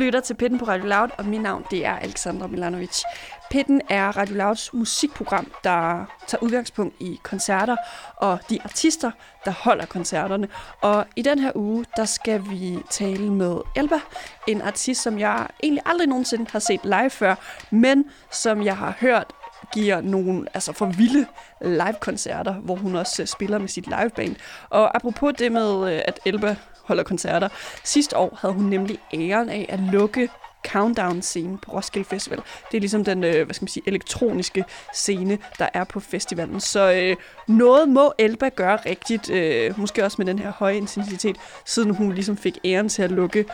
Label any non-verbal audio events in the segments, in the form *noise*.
Lytter til Pitten på Radio Loud, og mit navn det er Alexandra Milanovic. Pitten er Radio Louds musikprogram, der tager udgangspunkt i koncerter og de artister, der holder koncerterne. Og i den her uge, der skal vi tale med Elba, en artist, som jeg egentlig aldrig nogensinde har set live før, men som jeg har hørt giver nogle altså for vilde live-koncerter, hvor hun også spiller med sit liveband. Og apropos det med, øh, at Elba holder koncerter. Sidste år havde hun nemlig æren af at lukke countdown-scene på Roskilde Festival. Det er ligesom den, øh, hvad skal man sige, elektroniske scene, der er på festivalen. Så øh, noget må Elba gøre rigtigt, øh, måske også med den her høje intensitet, siden hun ligesom fik æren til at lukke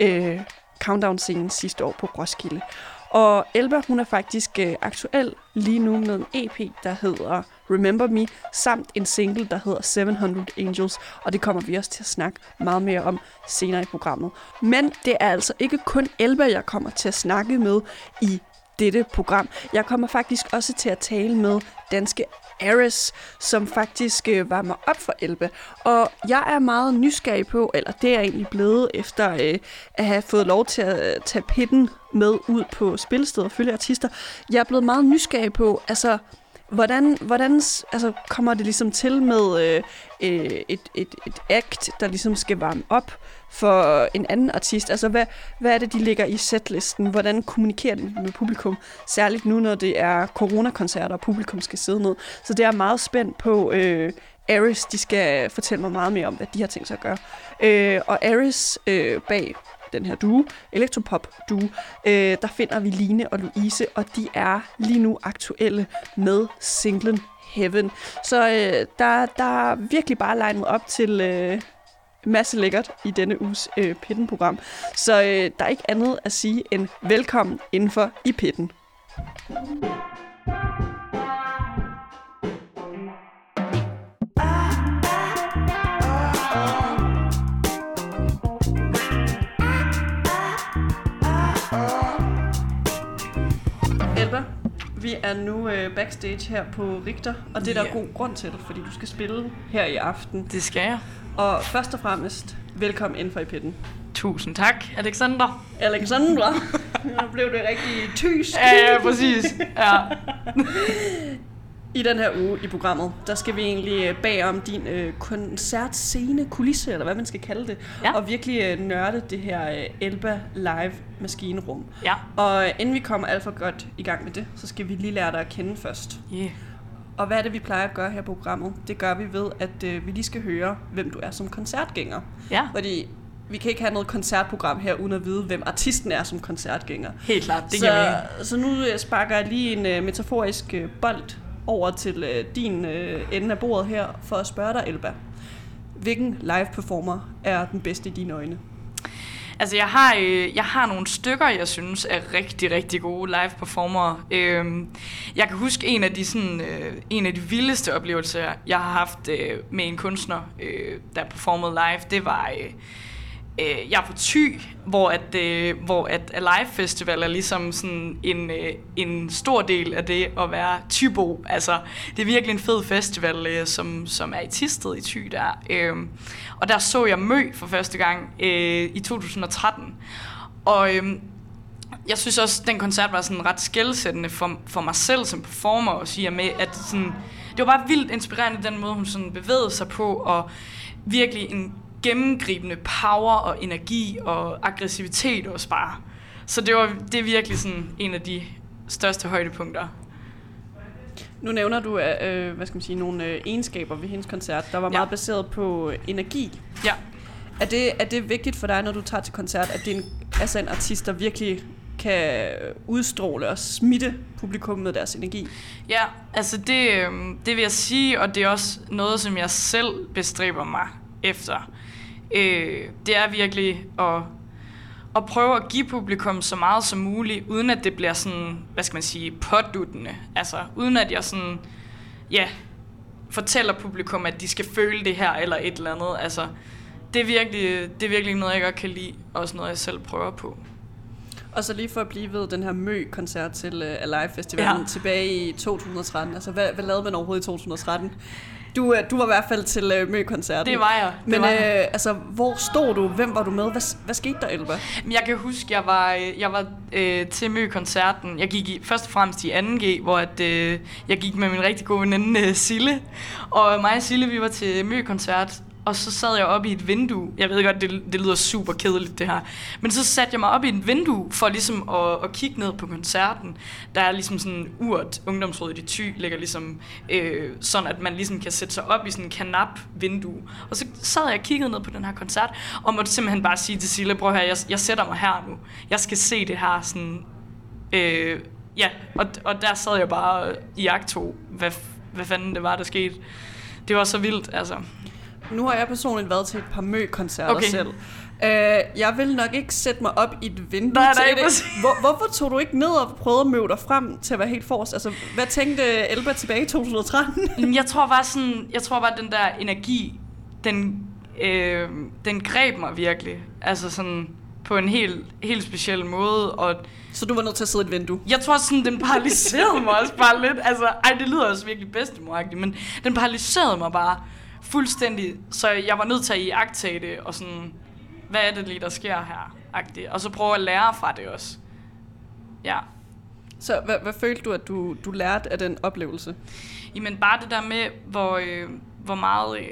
øh, countdown-scenen sidste år på Roskilde. Og Elba, hun er faktisk øh, aktuel lige nu med en EP, der hedder Remember Me, samt en single, der hedder 700 Angels, og det kommer vi også til at snakke meget mere om senere i programmet. Men det er altså ikke kun Elba, jeg kommer til at snakke med i dette program. Jeg kommer faktisk også til at tale med danske Ares, som faktisk øh, var mig op for Elbe. Og jeg er meget nysgerrig på, eller det er jeg egentlig blevet efter øh, at have fået lov til at øh, tage pitten med ud på spillestedet og følge artister. Jeg er blevet meget nysgerrig på, altså Hvordan, hvordan altså, kommer det ligesom til med øh, øh, et, et, et act, der ligesom skal varme op for en anden artist? Altså, hvad, hvad er det, de ligger i setlisten? Hvordan kommunikerer de med publikum? Særligt nu, når det er coronakoncerter, og publikum skal sidde ned. Så det er meget spændt på... Øh, Aris, de skal fortælle mig meget mere om, hvad de har tænkt sig at gøre. Øh, og Aris øh, bag den her due, Electropop due, øh, der finder vi Line og Louise, og de er lige nu aktuelle med singlen Heaven. Så øh, der, der er virkelig bare legnet op til øh, masse lækkert i denne uges øh, Pitten-program. Så øh, der er ikke andet at sige end velkommen indenfor i Pitten. Elba, vi er nu øh, backstage her på Richter, og det er der Ja. god grund til, fordi du skal spille her i aften. Det skal jeg. Og først og fremmest, velkommen inden for i pitten. Tusind tak, Alexander. Alexandra, *laughs* nu blev det rigtig tysk. Ja, ja, præcis. Ja. *laughs* I den her uge i programmet, der skal vi egentlig øh, bag om din øh, koncertscene, kulisse, eller hvad man skal kalde det, Ja. og virkelig øh, nørde det her øh, Elba Live maskinerum. Ja. Og øh, inden vi kommer alt for godt i gang med det, så skal vi lige lære dig at kende først. Yeah. Og hvad er det, vi plejer at gøre her på programmet? Det gør vi ved, at øh, vi lige skal høre, hvem du er som koncertgænger. Ja, Fordi vi kan ikke have noget koncertprogram her, uden at vide, hvem artisten er som koncertgænger. helt klart. Det giver så, mening. så nu øh, sparker jeg lige en øh, metaforisk øh, bold over til øh, din øh, ende af bordet her, for at spørge dig, Elba. Hvilken live performer er den bedste i dine øjne? Altså, jeg har, øh, jeg har nogle stykker, jeg synes er rigtig, rigtig gode live performere. Øhm, jeg kan huske en af de sådan, øh, en af de vildeste oplevelser, jeg har haft øh, med en kunstner, øh, der performede live. Det var øh, øh, jeg er på Thy, hvor at, øh, hvor at Alive Festival er ligesom sådan en, øh, en stor del af det at være Thybo. Altså, det er virkelig en fed festival, øh, som, som er i Tisted i Thy der. Øh, og der så jeg Mø for første gang øh, i 2013. Og øh, jeg synes også, at den koncert var sådan ret skældsættende for, for mig selv som performer og sige med, at sådan, det var bare vildt inspirerende den måde, hun sådan bevægede sig på, og virkelig en gennemgribende power og energi og aggressivitet også bare. Så det, var, det er virkelig sådan en af de største højdepunkter. Nu nævner du øh, hvad skal man sige, nogle øh, egenskaber ved hendes koncert, der var Ja. meget baseret på øh, energi. Ja, Er det, er det vigtigt for dig, når du tager til koncert, at det er en, altså en artist, der virkelig kan udstråle og smitte publikum med deres energi? Ja, altså det, det vil jeg sige, og det er også noget, som jeg selv bestræber mig efter. Øh, det er virkelig at, at prøve at give publikum så meget som muligt, uden at det bliver sådan, hvad skal man sige, påduttende. Altså uden at jeg sådan, ja, fortæller publikum, at de skal føle det her eller et eller andet. Altså, det er virkelig, det er virkelig noget, jeg godt kan lide, og også noget, jeg selv prøver på. Og så lige for at blive ved den her Mø-koncert til uh, Alive Festivalen ja. tilbage i 2013. Altså, hvad, hvad lavede man overhovedet i 2013? Du, øh, du var i hvert fald til uh, Mø-koncerten. Det var jeg. Det Men var jeg. Øh, altså, hvor stod du? Hvem var du med? Hvad, hvad skete der, Elba? Jeg kan huske, jeg var, jeg var øh, til Mø-koncerten. Jeg gik i, først og fremmest i 2G, hvor at, øh, jeg gik med min rigtig gode veninde øh, Sille. Og mig og Sille, vi var til Mø-koncert, og så sad jeg op i et vindue. Jeg ved godt, det, det lyder super kedeligt det her. Men så satte jeg mig op i et vindue for ligesom at, at kigge ned på koncerten. Der er ligesom sådan en urt, ungdomsrådet i Thy ligger ligesom øh, sådan, at man ligesom kan sætte sig op i sådan en kanap vindue. Og så sad jeg og kiggede ned på den her koncert, og måtte simpelthen bare sige til Sille, prøv her, jeg, jeg sætter mig her nu. Jeg skal se det her sådan... Øh, ja, og, og der sad jeg bare i akt to, hvad, hvad fanden det var, der skete. Det var så vildt, altså. Nu har jeg personligt været til et par Mø-koncerter Okay. selv. Uh, jeg vil nok ikke sætte mig op i et vindue Nej, til nej, det. Hvor, hvorfor tog du ikke ned og prøvede at møde dig frem til at være helt forrest? Altså, hvad tænkte Elba tilbage i 2013? Jeg tror bare sådan, jeg tror bare den der energi, den, øh, den greb mig virkelig. Altså sådan på en helt, helt speciel måde, og Så du var nødt til at sidde i et vindue? jeg tror sådan, den paralyserede mig også bare lidt. Altså, ej, det lyder også virkelig bedstemoragtigt, men den paralyserede mig bare fuldstændig, så jeg var nødt til at iagttage det, og sådan, hvad er det lige, der sker her? -agtigt. Og så prøve at lære fra det også. Ja. Så hvad, hvad følte du, at du, du lærte af den oplevelse? Jamen bare det der med, hvor, øh, hvor, meget, øh,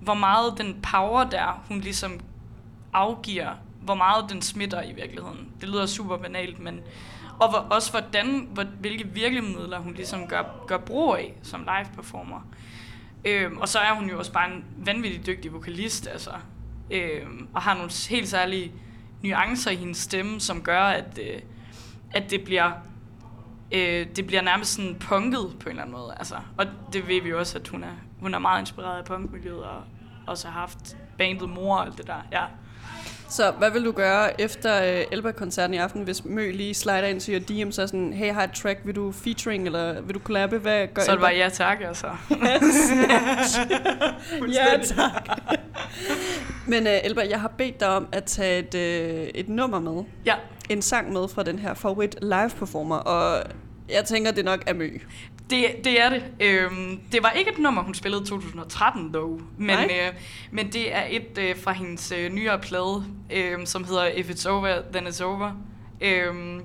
hvor meget den power der, hun ligesom afgiver, hvor meget den smitter i virkeligheden. Det lyder super banalt, men og hvor, også hvordan, hvor, hvilke virkemidler hun ligesom gør, gør brug af som live performer. Øhm, og så er hun jo også bare en vanvittig dygtig vokalist, altså. Øhm, og har nogle helt særlige nuancer i hendes stemme, som gør, at, øh, at det bliver øh, det bliver nærmest sådan punket på en eller anden måde. Altså, og det ved vi jo også, at hun er, hun er meget inspireret af punkmiljøet, og også har haft bandet mor og alt det der. Ja. Så hvad vil du gøre efter uh, Elba-koncerten i aften, hvis Mø lige slider ind til your DM, så sådan, hey, har et track, vil du featuring, eller vil du collabe? Hvad gør Så er det bare ja tak, altså. *laughs* ja, tak. Men uh, Elba, jeg har bedt dig om at tage et, uh, et nummer med. Ja, En sang med fra den her favorit live performer, og jeg tænker, det nok er Mø. Det, det er det. Øhm, det var ikke et nummer, hun spillede i 2013, dog. Men, Nej. øh, men det er et øh, fra hendes øh, nyere plade, øh, som hedder If It's Over, Then It's Over. Øh,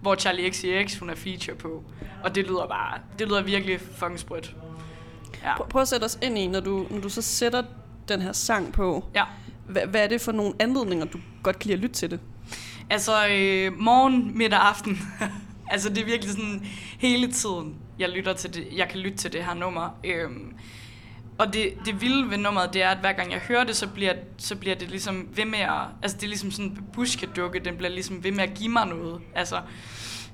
hvor Charlie XCX, hun er feature på. Og det lyder bare, det lyder virkelig fucking sprødt. Ja. Prøv, prøv at sætte os ind i, når du, når du så sætter den her sang på. ja. Hvad, hvad er det for nogle anledninger, du godt kan lide at lytte til det? Altså øh, morgen, middag, aften. *laughs* altså det er virkelig sådan hele tiden, jeg lytter til det, jeg kan lytte til det her nummer. Øhm, og det, det vilde ved nummeret, det er, at hver gang jeg hører det, så bliver, så bliver det ligesom ved med at... Altså det er ligesom sådan en buskedukke, den bliver ligesom ved med at give mig noget. Altså,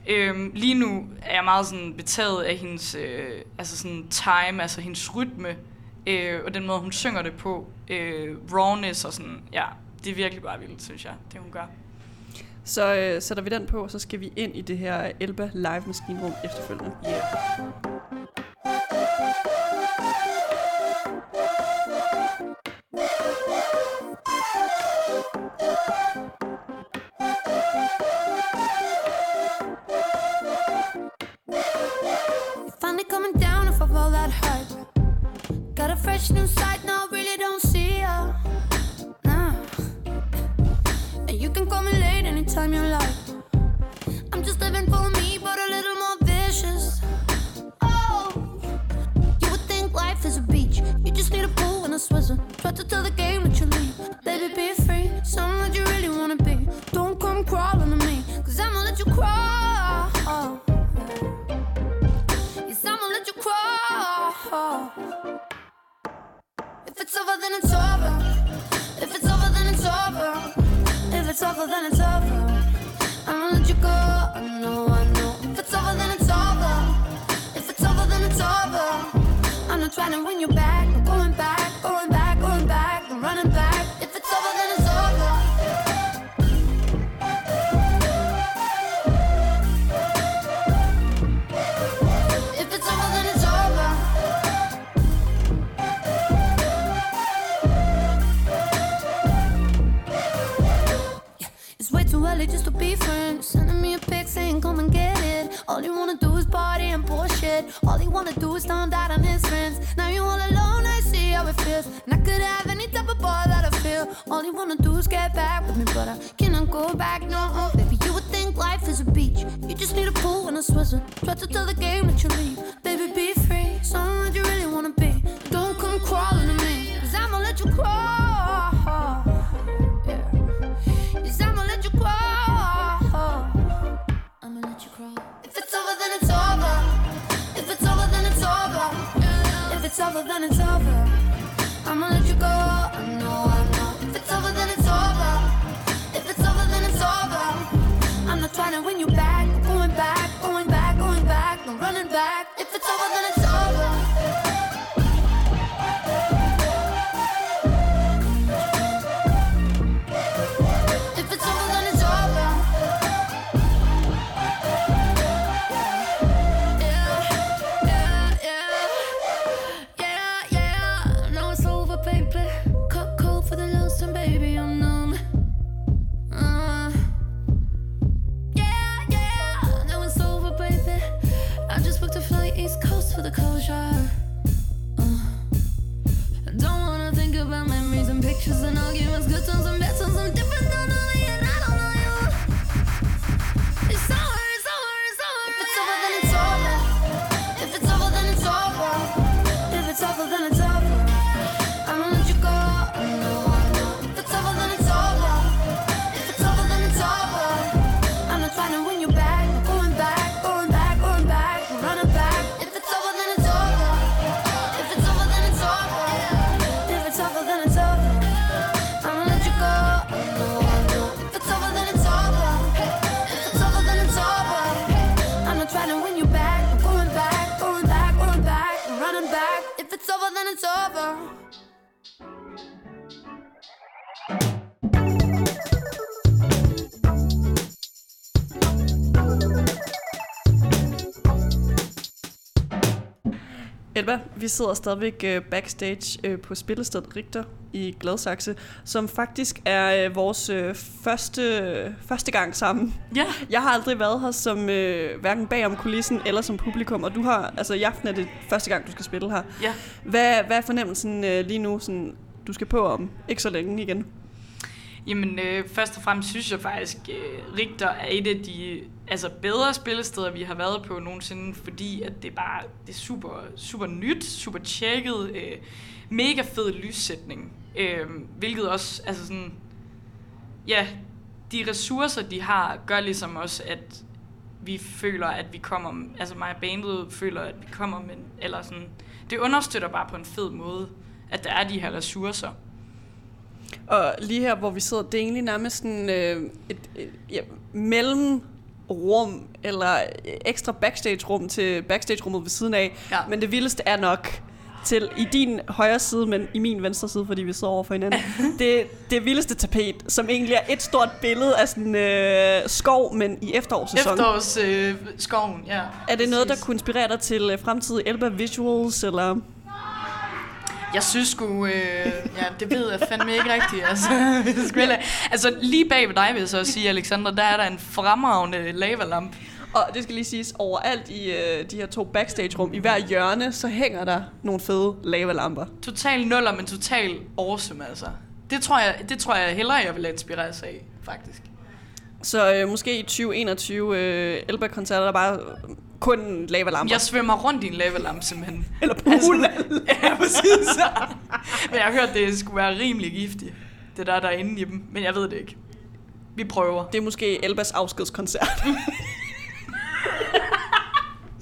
øhm, lige nu er jeg meget sådan betaget af hendes øh, altså sådan time, altså hendes rytme, øh, og den måde, hun synger det på. Øh, rawness og sådan, ja, det er virkelig bare vildt, synes jeg, det hun gør. Så øh, sætter vi den på, og så skal vi ind i det her Elba live maskinrum efterfølgende. Yeah. Finally coming down off of all that hype. Got a fresh new side now anytime you like. I'm just living for me, but Elba, vi sidder stadigvæk øh, backstage øh, på spillestedet Richter i Gladsaxe, som faktisk er øh, vores første, første gang sammen. Ja. Jeg har aldrig været her som hverken bag om kulissen eller som publikum, og du har, altså i aften er det første gang, du skal spille her. Ja. Hvad, hvad er fornemmelsen lige nu, sådan, du skal på om ikke så længe igen? Jamen, øh, først og fremmest synes jeg faktisk, øh, Richter er et af de altså, bedre spillesteder, vi har været på nogensinde, fordi at det bare det er super, super nyt, super tjekket, øh, mega fed lyssætning, øh, hvilket også, altså sådan, ja, de ressourcer, de har, gør ligesom også, at vi føler, at vi kommer, altså mig og bandet føler, at vi kommer, men, eller sådan, det understøtter bare på en fed måde, at der er de her ressourcer. Og lige her, hvor vi sidder, det er egentlig nærmest sådan, øh, et, et ja, mellemrum, eller ekstra backstage-rum til backstage-rummet ved siden af. Ja. Men det vildeste er nok til i din højre side, men i min venstre side, fordi vi sidder over for hinanden. *laughs* det, det vildeste tapet, som egentlig er et stort billede af sådan øh, skov, men i efterårssæson. Efterårs øh, skoven, ja. Er det noget, der kunne inspirere dig til øh, fremtidige Elba Visuals, eller... Jeg synes sgu, øh, ja, det ved jeg fandme ikke rigtigt. Altså, *laughs* altså lige bag ved dig vil jeg så sige, Alexander, der er der en fremragende lavalamp. Og det skal lige siges, overalt i øh, de her to backstage-rum, i hver hjørne, så hænger der nogle fede lavalamper. Total nuller, men total awesome, altså. Det tror jeg, det tror jeg hellere, jeg vil inspireres af, faktisk. Så øh, måske i 2021 øh, Elba-koncerter, der er bare kun lavalamper. Jeg svømmer rundt i en lavalamp, simpelthen. *laughs* Eller pool. Altså, *laughs* ja, præcis. *laughs* men jeg har hørt, det skulle være rimelig giftigt, det der, der er inde i dem. Men jeg ved det ikke. Vi prøver. det er måske Elbas afskedskoncert.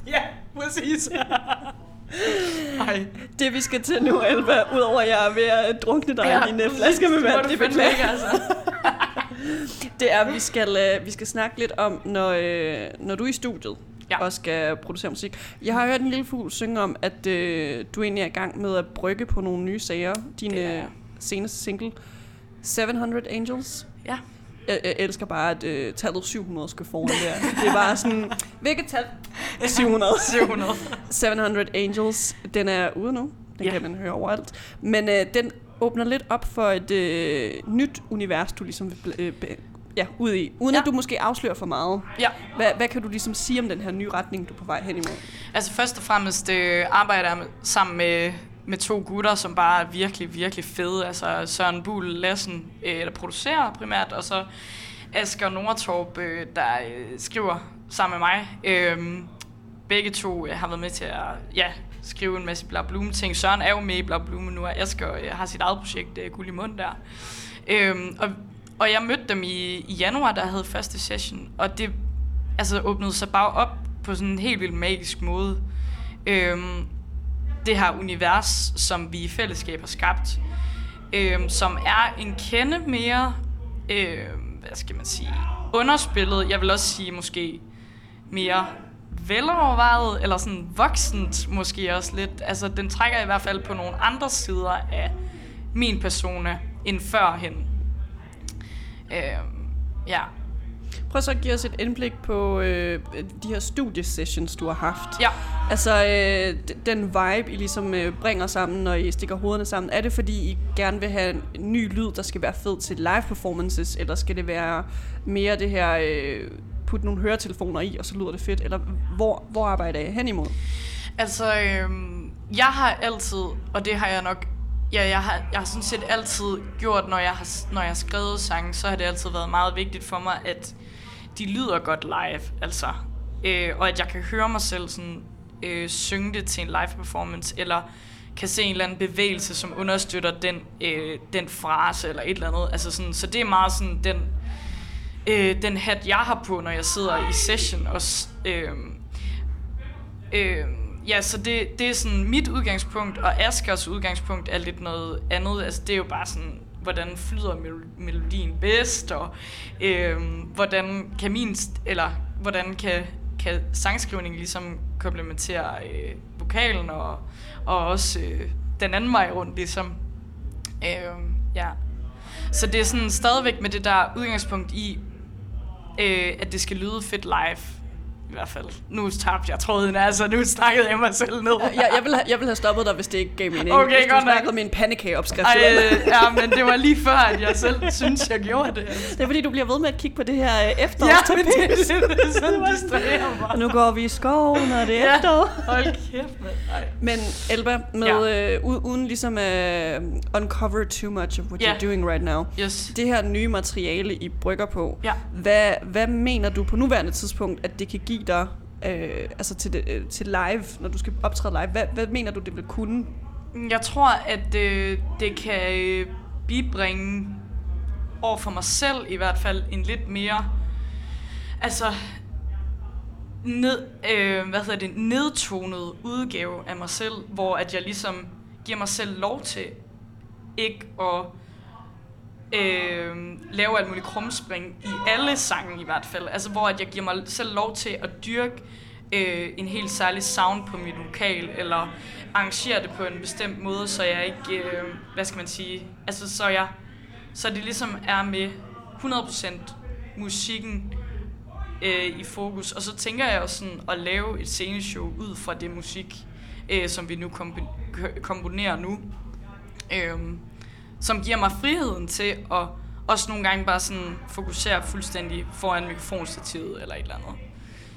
Ja, præcis. Ej. det vi skal til nu, Elba, udover at jeg er ved at drunkne dig ja, i dine flasker med vand, det, beklager. ikke, altså. det er, at vi skal, øh, vi skal snakke lidt om, når, øh, når du er i studiet Ja. og skal producere musik. Jeg har hørt en lille fugl synge om, at øh, du egentlig er i gang med at brygge på nogle nye sager. Din øh, seneste single, 700 Angels. Ja. Jeg, jeg elsker bare, at øh, tallet 700 skal foran der. Det er bare sådan, hvilket tal? 700. 700. 700 Angels, den er ude nu. Den Ja. kan man høre overalt. Men øh, den åbner lidt op for et øh, nyt univers, du ligesom vil øh, ja, ud i. Uden Ja. at du måske afslører for meget. Ja. Hvad, hvad kan du ligesom sige om den her nye retning, du er på vej hen imod? Altså først og fremmest øh, arbejder jeg sammen med, med to gutter, som bare er virkelig, virkelig fede. Altså Søren Buhl Lassen, øh, der producerer primært, og så Asger Nordtorp, øh, der øh, skriver sammen med mig. Øh, begge to øh, har været med til at ja, skrive en masse Bla Blume ting. Søren er jo med i Bla nu, og Asger øh, har sit eget projekt, øh, Guld i mund der. Øh, og, og jeg mødte dem i, i januar, der havde første session, og det altså, åbnede sig bare op på sådan en helt vildt magisk måde. Øhm, det her univers, som vi i fællesskab har skabt, øhm, som er en kende mere, øhm, hvad skal man sige, underspillet. Jeg vil også sige måske mere velovervejet, eller sådan voksent måske også lidt. Altså, den trækker i hvert fald på nogle andre sider af min persona end førhen. Øhm, ja. Prøv så at give os et indblik på øh, de her studiesessions, du har haft. Ja. Altså, øh, den vibe, I ligesom øh, bringer sammen, når I stikker hovederne sammen, er det fordi, I gerne vil have en ny lyd, der skal være fed til live performances, eller skal det være mere det her, øh, putte nogle høretelefoner i, og så lyder det fedt, eller hvor, hvor arbejder I hen imod? Altså, øhm, jeg har altid, og det har jeg nok, ja, jeg har, jeg har sådan set altid gjort, når jeg har, når jeg har skrevet sange, så har det altid været meget vigtigt for mig, at de lyder godt live, altså. Øh, og at jeg kan høre mig selv sådan, øh, synge det til en live performance, eller kan se en eller anden bevægelse, som understøtter den, øh, den frase eller et eller andet. Altså sådan, så det er meget sådan den, øh, den hat, jeg har på, når jeg sidder i session. Og, øh, øh, ja, så det, det er sådan mit udgangspunkt, og Askers udgangspunkt er lidt noget andet. Altså det er jo bare sådan, hvordan flyder mel- melodien bedst, og øh, hvordan kan min, st- eller hvordan kan, kan sangskrivningen ligesom komplementere øh, vokalen, og, og også øh, den anden vej rundt ligesom. Øh, ja. Så det er sådan stadigvæk med det der udgangspunkt i, øh, at det skal lyde fedt live. I hvert fald. Nu tabte jeg tråden, altså nu snakkede jeg mig selv ned. Jeg, jeg, vil have, jeg vil have stoppet dig, hvis det ikke gav mening. Okay, hvis du godt nok. snakkede med en pandekageopskrift. Ej, øh, ja, men det var lige før, at jeg selv synes, jeg gjorde det. Det er fordi, du bliver ved med at kigge på det her øh, Ja, efterårstapet. det, det, *laughs* det, det sådan distraherer mig. nu går vi i skoven, og det er Ja. efterår. Hold kæft, mand. Ej. Men Elba, med, ja. øh, uden ligesom at uncover too much of what Ja. you're doing right now, Yes. det her nye materiale, I brygger på, Ja. hvad, hvad mener du på nuværende tidspunkt, at det kan give dig øh, altså til, det, øh, til live, når du skal optræde live? Hvad, hvad mener du, det vil kunne? Jeg tror, at øh, det kan øh, bibringe over for mig selv i hvert fald en lidt mere, altså ned, øh, hvad hedder det, nedtonet udgave af mig selv, hvor at jeg ligesom giver mig selv lov til ikke at øh, lave alt muligt krumspring i alle sange i hvert fald. Altså hvor at jeg giver mig selv lov til at dyrke øh, en helt særlig sound på mit lokal, eller arrangere det på en bestemt måde, så jeg ikke, øh, hvad skal man sige, altså så jeg, så det ligesom er med 100% musikken øh, i fokus. Og så tænker jeg også sådan at lave et sceneshow ud fra det musik, øh, som vi nu kombi- komponerer nu. Øh, som giver mig friheden til at også nogle gange bare sådan fokusere fuldstændig foran mikrofonstativet eller et eller andet.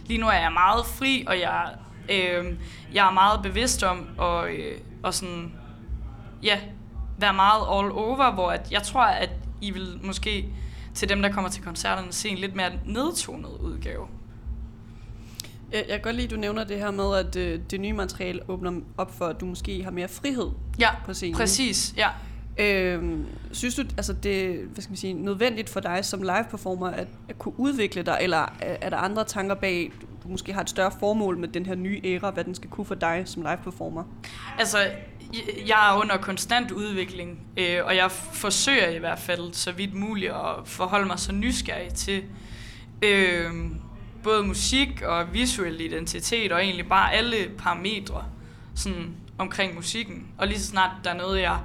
Lige nu er jeg meget fri, og jeg, øh, jeg er meget bevidst om at øh, og sådan, ja, være meget all over, hvor at jeg tror, at I vil måske til dem, der kommer til koncerterne, se en lidt mere nedtonet udgave. Jeg, kan godt lide, at du nævner det her med, at øh, det nye materiale åbner op for, at du måske har mere frihed Ja, på scenen. præcis. Ja. Øh, synes du, altså det hvad skal man sige, nødvendigt for dig som live performer at, at kunne udvikle dig, eller er, der andre tanker bag, du måske har et større formål med den her nye æra, hvad den skal kunne for dig som live performer? Altså, jeg- jeg er under konstant udvikling, øh, og jeg forsøger i hvert fald så vidt muligt at forholde mig så nysgerrig til øh, både musik og visuel identitet, og egentlig bare alle parametre sådan, omkring musikken. Og lige så snart der er noget, jeg,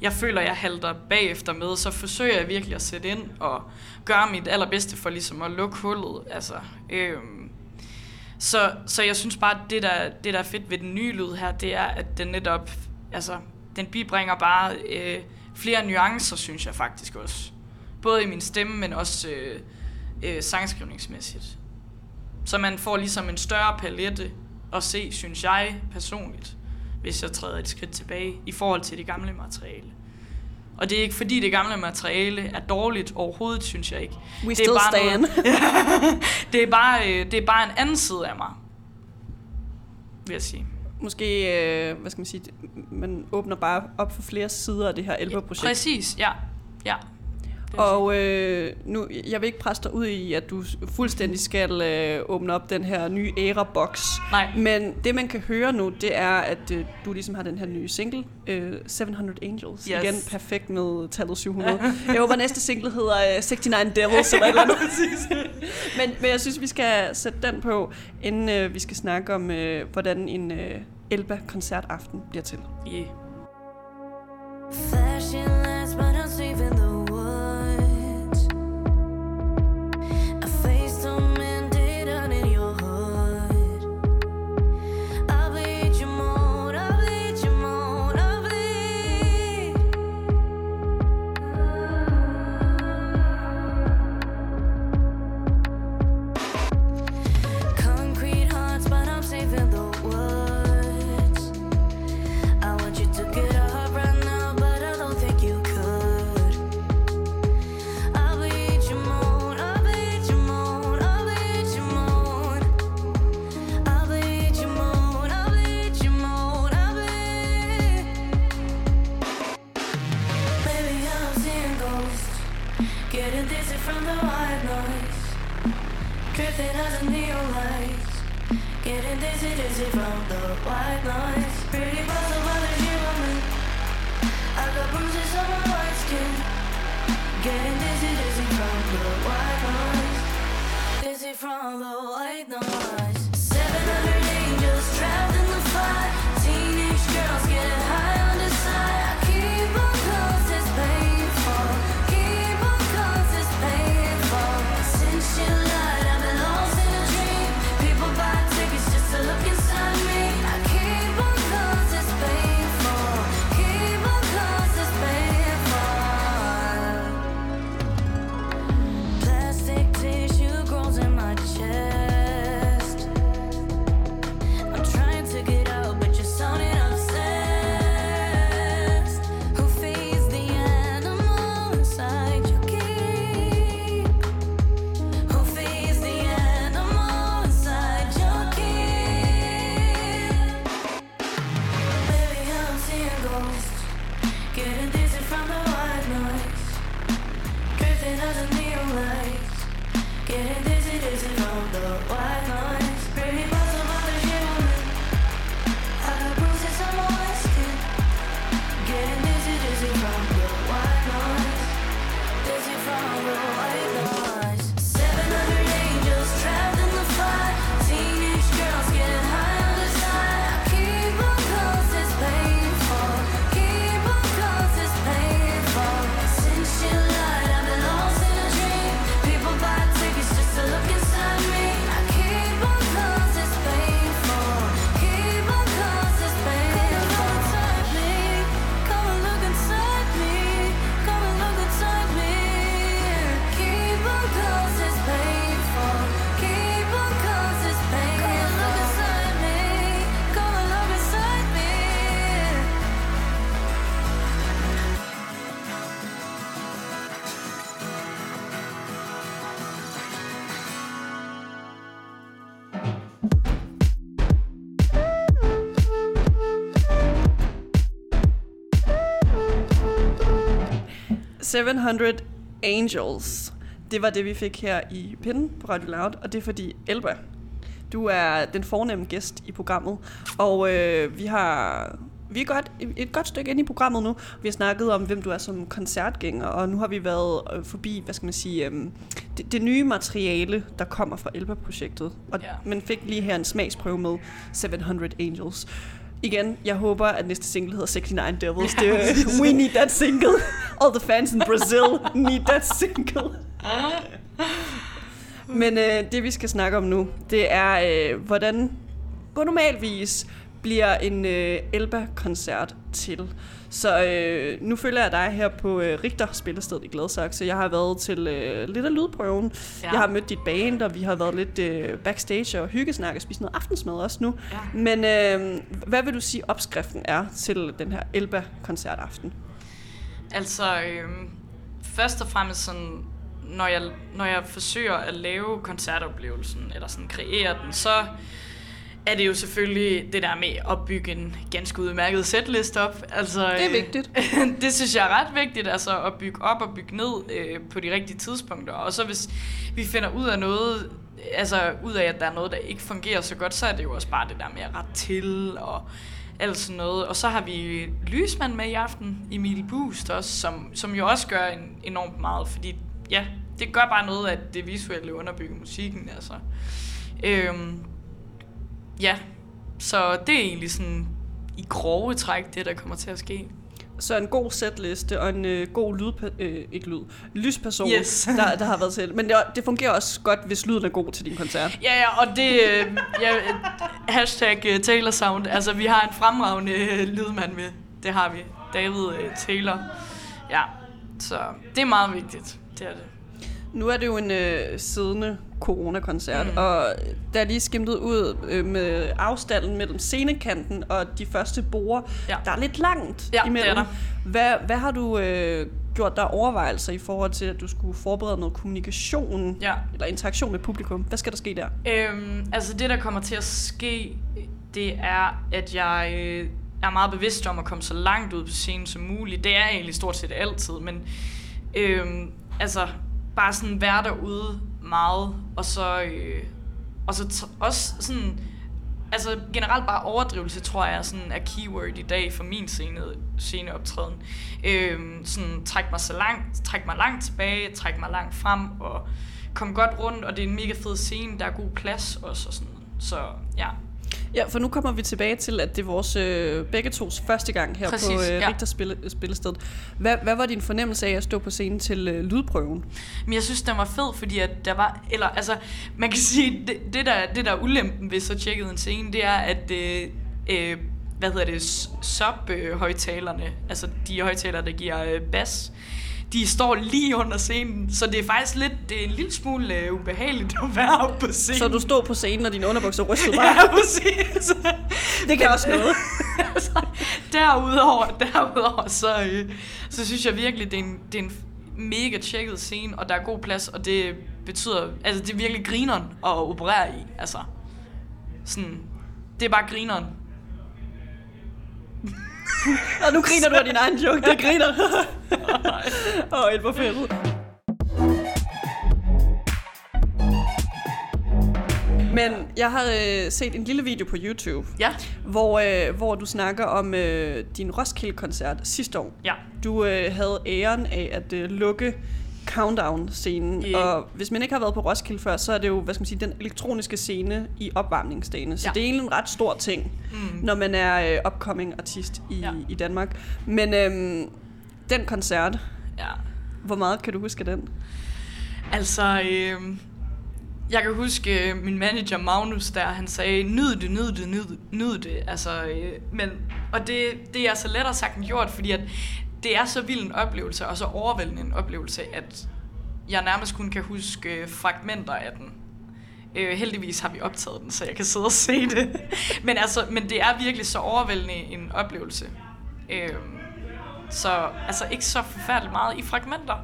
jeg føler, jeg halter bagefter med, så forsøger jeg virkelig at sætte ind og gøre mit allerbedste for ligesom at lukke hullet. Altså, øhm, så, så jeg synes bare, at det der, det der er fedt ved den nye lyd her, det er, at den netop, altså, den bibringer bare øh, flere nuancer, synes jeg faktisk også. Både i min stemme, men også øh, øh, sangskrivningsmæssigt. Så man får ligesom en større palette at se, synes jeg personligt, hvis jeg træder et skridt tilbage i forhold til det gamle materiale. Og det er ikke fordi det gamle materiale er dårligt overhovedet, synes jeg ikke. We det er bare stand. *laughs* Noget, det, er bare, øh, det er bare en anden side af mig, vil jeg sige. Måske, øh, hvad skal man sige, man åbner bare op for flere sider af det her Elba-projekt. Præcis, ja. ja. Og øh, nu, jeg vil ikke presse dig ud i, at du fuldstændig skal øh, åbne op den her nye æra-boks. Nej. Men det, man kan høre nu, det er, at øh, du ligesom har den her nye single, øh, 700 Angels. Yes. Igen perfekt med tallet 700. *laughs* jeg håber, næste single hedder øh, 69 Devils eller et eller andet. *laughs* men, men jeg synes, vi skal sætte den på, inden øh, vi skal snakke om, øh, hvordan en øh, Elba-koncertaften bliver til. Yeah. 700 Angels. Det var det, vi fik her i Pinden på Radio Loud, og det er fordi Elba, du er den fornemme gæst i programmet, og øh, vi har vi er godt, et godt stykke ind i programmet nu. Vi har snakket om, hvem du er som koncertgænger, og nu har vi været øh, forbi, hvad skal man sige, øh, det, det nye materiale, der kommer fra Elba-projektet. Og Ja. man fik lige her en smagsprøve med 700 Angels. Igen, jeg håber, at næste single hedder 69 Devils. Det, er- *laughs* we need that single. All the fans in Brazil need that single. Men øh, det, vi skal snakke om nu, det er, øh, hvordan på normalvis bliver en øh, Elba-koncert til. Så øh, nu følger jeg dig her på øh, Richter Spillested i Gladsaxe. Jeg har været til øh, lidt af lydprøven. Ja. Jeg har mødt dit band, og vi har været lidt øh, backstage og hyggesnak og spist noget aftensmad også nu. Ja. Men øh, hvad vil du sige opskriften er til den her Elba-koncertaften? Altså, øh, først og fremmest sådan, når jeg, når jeg forsøger at lave koncertoplevelsen, eller sådan kreere den, så er det jo selvfølgelig det der med at bygge en ganske udmærket setlist op. Altså, Det er øh, vigtigt. *laughs* det synes jeg er ret vigtigt, altså at bygge op og bygge ned øh, på de rigtige tidspunkter. Og så hvis vi finder ud af noget, altså ud af, at der er noget, der ikke fungerer så godt, så er det jo også bare det der med at rette til og alt sådan noget. Og så har vi Lysmand med i aften, Emil Boost også, som, som jo også gør en, enormt meget, fordi ja, det gør bare noget, at det visuelle underbygger musikken, altså. Øhm, ja, så det er egentlig sådan i grove træk, det der kommer til at ske. Så en god setliste og en øh, god lyd, øh, ikke lyd, lysperson, Yes. *laughs* der, der har været til. Men det, det fungerer også godt, hvis lyden er god til din koncert. Ja, ja, og det... Øh, ja, hashtag øh, Taylor Sound. Altså, vi har en fremragende øh, lydmand med. Det har vi. David øh, Taylor. Ja, så det er meget vigtigt. Det er det. Nu er det jo en øh, siddende coronakoncert, mm. Og der er lige skimtet ud øh, med afstanden mellem scenekanten og de første borer. Ja. Der er lidt langt Ja, det imellem. er der. Hvad, hvad har du øh, gjort der overvejelser i forhold til, at du skulle forberede noget kommunikation Ja. eller interaktion med publikum? Hvad skal der ske der? Øhm, altså, det, der kommer til at ske, det er, at jeg øh, er meget bevidst om at komme så langt ud på scenen som muligt. Det er egentlig stort set altid, men øhm, altså, bare sådan være derude meget, og så, øh, og så t- også sådan, altså generelt bare overdrivelse, tror jeg, sådan er keyword i dag for min scene, sceneoptræden. Øh, sådan træk mig så langt, træk mig langt tilbage, træk mig langt frem, og kom godt rundt, og det er en mega fed scene, der er god plads også, og sådan. Så ja, Ja, for nu kommer vi tilbage til, at det er vores øh, begge tos første gang her Præcis, på øh, ja. Richter spille, Spillested. Hvad, hvad var din fornemmelse af at stå på scenen til øh, lydprøven? Men jeg synes, den var fed, fordi at der var... Eller, altså, man kan sige, det, det, der, det der er ulempen ved så tjekket en scene, det er, at... Øh, øh, hvad hedder det? Sub-højtalerne, altså de højtalere, der giver øh, bas, de står lige under scenen, så det er faktisk lidt, det er en lille smule øh, ubehageligt at være oppe på scenen. Så du stod på scenen, og dine underbukser rystede *laughs* bare? Ja, præcis. Det kan også noget. *laughs* altså, derudover, derudover så, øh, så synes jeg virkelig, det er, en, det er en mega tjekket scene, og der er god plads, og det betyder, altså det er virkelig grineren at operere i, altså. Sådan, det er bare grineren. Og nu griner du af din egen joke, det griner. *laughs* Åh, oh, et hvor fedt. Men jeg har øh, set en lille video på YouTube, Ja, hvor, øh, hvor du snakker om øh, din Roskilde-koncert sidste år. ja, Du øh, havde æren af at øh, lukke Countdown-scenen, Ja. og hvis man ikke har været på Roskilde før, så er det jo, hvad skal man sige, den elektroniske scene i opvarmningsdagene. Så Ja. det er egentlig en ret stor ting, mm. når man er øh, upcoming artist i, Ja. i Danmark. Men øhm, den koncert, ja. hvor meget kan du huske den? Altså, øh, jeg kan huske øh, min manager Magnus der, han sagde, nyd det, nyd det, nyd det, nyd det. Altså, øh, men, og det, det er så lettere sagt end gjort, fordi at det er så vild en oplevelse, og så overvældende en oplevelse, at jeg nærmest kun kan huske øh, fragmenter af den. Øh, heldigvis har vi optaget den, så jeg kan sidde og se det. *laughs* men, altså, men det er virkelig så overvældende en oplevelse. Øh, så altså ikke så forfærdeligt meget i fragmenter.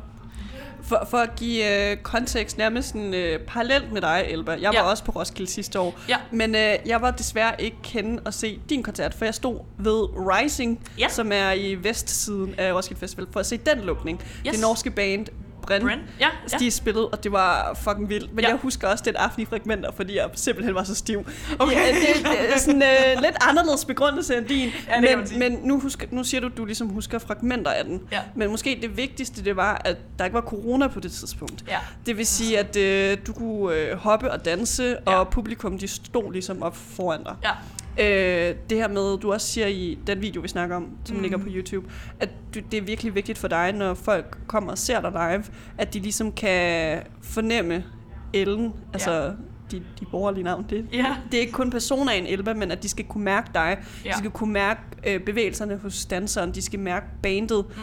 For, for at give øh, kontekst nærmest en, øh, parallelt med dig, Elba. Jeg var Ja. også på Roskilde sidste år. Ja. Men øh, jeg var desværre ikke kende at se din koncert, for jeg stod ved Rising, Ja. som er i vestsiden af Roskilde Festival, for at se den lukning. Yes. Det norske band Bren. Bren? Ja, ja. De spillede, og det var fucking vildt. Men Ja. jeg husker også den aften i fragmenter, fordi jeg simpelthen var så stiv. Okay. Ja, det, det er sådan øh, lidt anderledes begrundelse end din. Ja, men men nu, husker, nu siger du, at du ligesom husker fragmenter af den. Ja. Men måske det vigtigste, det var, at der ikke var corona på det tidspunkt. Ja. Det vil sige, at øh, du kunne øh, hoppe og danse, Ja. og publikum de stod ligesom op foran dig. Ja. Øh, det her med, du også siger i den video, vi snakker om, som mm. Ligger på YouTube, at du, det er virkelig vigtigt for dig, når folk kommer og ser dig live, at de ligesom kan fornemme ellen, altså dit, dit borgerlige navn. Det, Ja. det er ikke kun personaen Elba, men at de skal kunne mærke dig. Ja. Ja. De skal kunne mærke øh, bevægelserne hos danseren. De skal mærke bandet. Mm.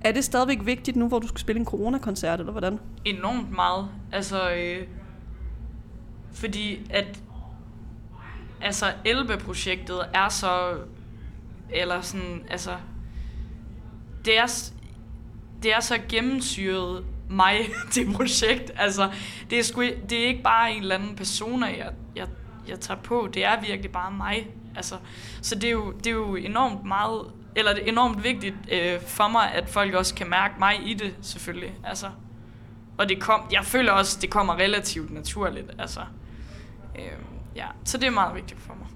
Er det stadigvæk vigtigt nu, hvor du skal spille en coronakoncert, eller hvordan? enormt meget. Altså, øh, fordi at altså Elbe-projektet er så, eller sådan, altså, det er, det er så gennemsyret mig, *laughs* det projekt. Altså, det er, sgu, det er ikke bare en eller anden persona, jeg, jeg, jeg tager på. Det er virkelig bare mig. Altså, så det er, jo, det er jo enormt meget, eller det er enormt vigtigt øh, for mig, at folk også kan mærke mig i det, selvfølgelig. Altså, og det kom, jeg føler også, det kommer relativt naturligt. Altså, øh, ja, så det er meget vigtigt for mig.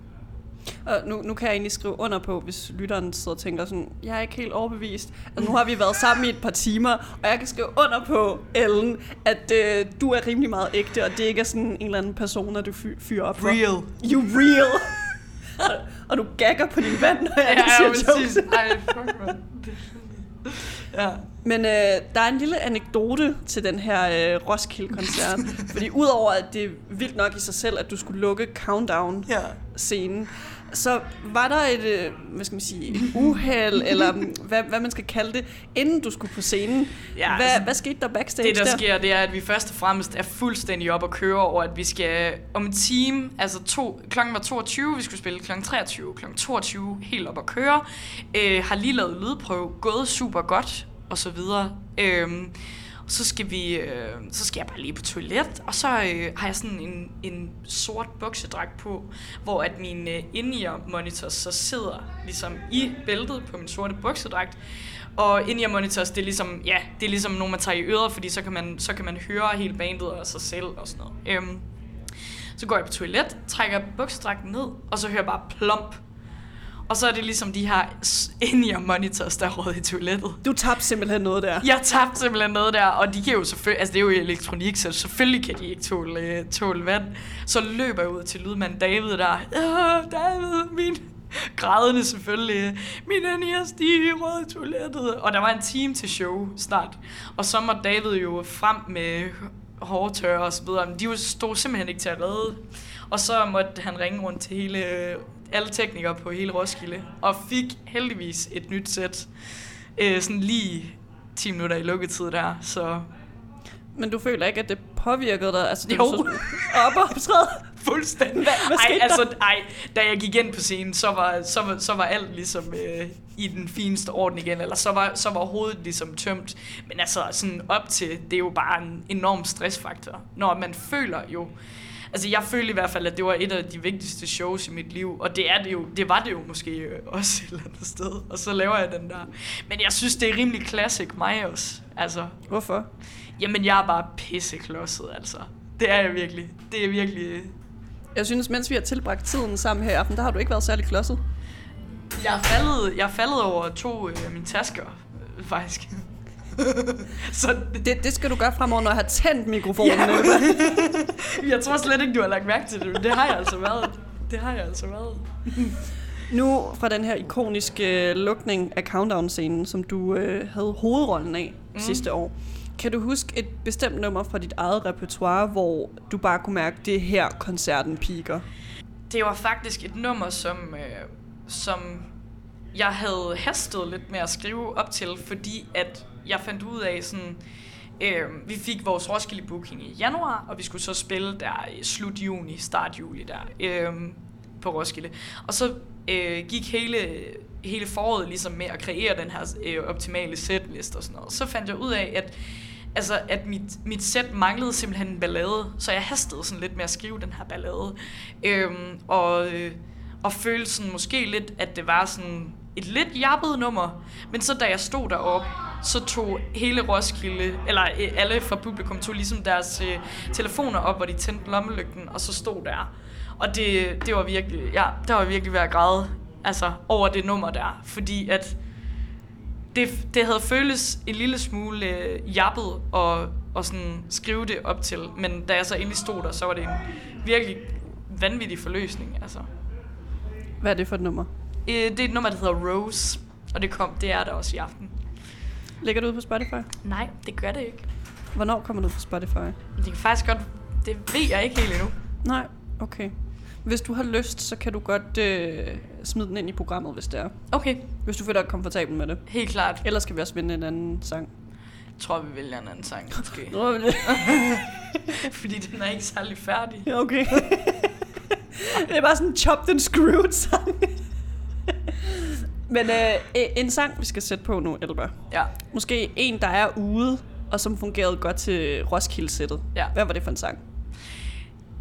Og nu, nu kan jeg egentlig skrive under på, hvis lytteren sidder og tænker sådan, jeg er ikke helt overbevist. Altså, nu har vi været sammen i et par timer, og jeg kan skrive under på, Ellen, at øh, du er rimelig meget ægte, og det ikke er sådan en eller anden persona, du fy- fyrer op for. Real. You real. og, og du gagger på din vand, når jeg Ja, siger præcis. jokes. Ej, fuck, man. *laughs* Ja. Men øh, der er en lille anekdote til den her øh, Roskilde-koncert. *laughs* fordi udover at det er vildt nok i sig selv, at du skulle lukke Countdown, Ja. Så var der et, øh, hvad skal man sige, uheld, eller mm, hvad, hvad man skal kalde det, inden du skulle på scenen. Ja, hvad, altså, hvad skete der backstage Det, der der? sker, det er, at vi først og fremmest er fuldstændig op at køre over, at vi skal om en time, altså to, klokken var 22, vi skulle spille klokken 23, klokken 22, helt op at køre. Øh, har lige lavet lydprøve, gået super godt, og så videre. Øhm, så skal vi, øh, så skal jeg bare lige på toilet, og så øh, har jeg sådan en, en sort buksedragt på, hvor at min øh, in-ear monitor så sidder ligesom i bæltet på min sorte buksedragt. Og in-ear monitors, det er ligesom, ja, det er ligesom nogen, man tager i øret, fordi så kan man, så kan man høre hele bandet og sig selv og sådan noget. Øhm, så går jeg på toilet, trækker buksedragten ned, og så hører jeg bare plump. Og så er det ligesom de her in-ear monitors, der er i toilettet. Du tabte simpelthen noget der. Jeg tabte simpelthen noget der, og de kan jo selvfølgelig, altså det er jo elektronik, så selvfølgelig kan de ikke tåle, øh, tåle vand. Så løber jeg ud til lydmand David der, Åh, David, min grædende selvfølgelig, min NES, de er i toilettet. Og der var en time til show snart, og så måtte David jo frem med hårtørre og så videre, men de stod simpelthen ikke til at redde. Og så måtte han ringe rundt til hele, alle teknikere på hele Roskilde, og fik heldigvis et nyt sæt øh, sådan lige 10 minutter i lukketid der, så Men du føler ikke, at det påvirkede dig? Altså, Jo. Du så op og optræde? *laughs* fuldstændig. Hvad- hvad ej, altså, ej, da jeg gik ind på scenen, så var, så var, så var alt ligesom øh, i den fineste orden igen, eller så var, så var hovedet ligesom tømt. Men altså, sådan op til, det er jo bare en enorm stressfaktor, når man føler jo, Altså, jeg følte i hvert fald, at det var et af de vigtigste shows i mit liv, og det er det jo, det var det jo måske øh, også et eller andet sted, og så laver jeg den der. Men jeg synes, det er rimelig classic mig også, altså. Hvorfor? Jamen, jeg er bare pisseklodset, altså. Det er jeg virkelig. Det er virkelig... Jeg synes, mens vi har tilbragt tiden sammen her i aften, der har du ikke været særlig klodset. Jeg er faldet, jeg er faldet over to øh, mine tasker, øh, faktisk. *laughs* så det, Det, skal du gøre fremover, når jeg har tændt mikrofonen. Ja. *laughs* Jeg tror slet ikke, du har lagt mærke til det, men det har jeg altså været. Det har jeg altså været. Nu fra den her ikoniske øh, lukning af Countdown-scenen, som du øh, havde hovedrollen af mm. sidste år. Kan du huske et bestemt nummer fra dit eget repertoire, hvor du bare kunne mærke, det er her koncerten piker? Det var faktisk et nummer, som, øh, som jeg havde hastet lidt med at skrive op til, fordi at jeg fandt ud af sådan... Øh, vi fik vores Roskilde Booking i januar, og vi skulle så spille der i slut juni, start juli der øh, på Roskilde. Og så øh, gik hele, hele foråret ligesom med at kreere den her øh, optimale setlist og sådan noget. Så fandt jeg ud af, at altså, at mit, mit sæt manglede simpelthen en ballade, så jeg hastede sådan lidt med at skrive den her ballade. Øhm, og, øh, og følte sådan måske lidt, at det var sådan et lidt jappet nummer. Men så da jeg stod deroppe, så tog hele Roskilde, eller øh, alle fra publikum tog ligesom deres øh, telefoner op, hvor de tændte lommelygten, og så stod der. Og det, det var virkelig, ja, der var virkelig ved at græde, altså over det nummer der, fordi at det, det havde føles en lille smule øh, jappet og, og sådan skrive det op til, men da jeg så endelig stod der, så var det en virkelig vanvittig forløsning. Altså. Hvad er det for et nummer? Øh, det er et nummer, der hedder Rose, og det kom, det er der også i aften. Ligger det ud på Spotify? Nej, det gør det ikke. Hvornår kommer ud på Spotify? Det kan faktisk godt det ved jeg ikke helt endnu. Nej, okay. Hvis du har lyst, så kan du godt øh, smide den ind i programmet, hvis det er. Okay, Hvis du føler dig komfortabel med det. helt klart. Ellers skal vi også vinde en anden sang. Jeg tror, vi vælger en anden sang, *laughs* måske. Nå, men det- *laughs* Fordi den er ikke særlig færdig. Okay. *laughs* det er bare sådan en chopped and screwed sang. Men øh, en sang, vi skal sætte på nu, Elba. Ja, Måske en, der er ude, og som fungerede godt til Roskilde-sættet. Ja. Hvad var det for en sang?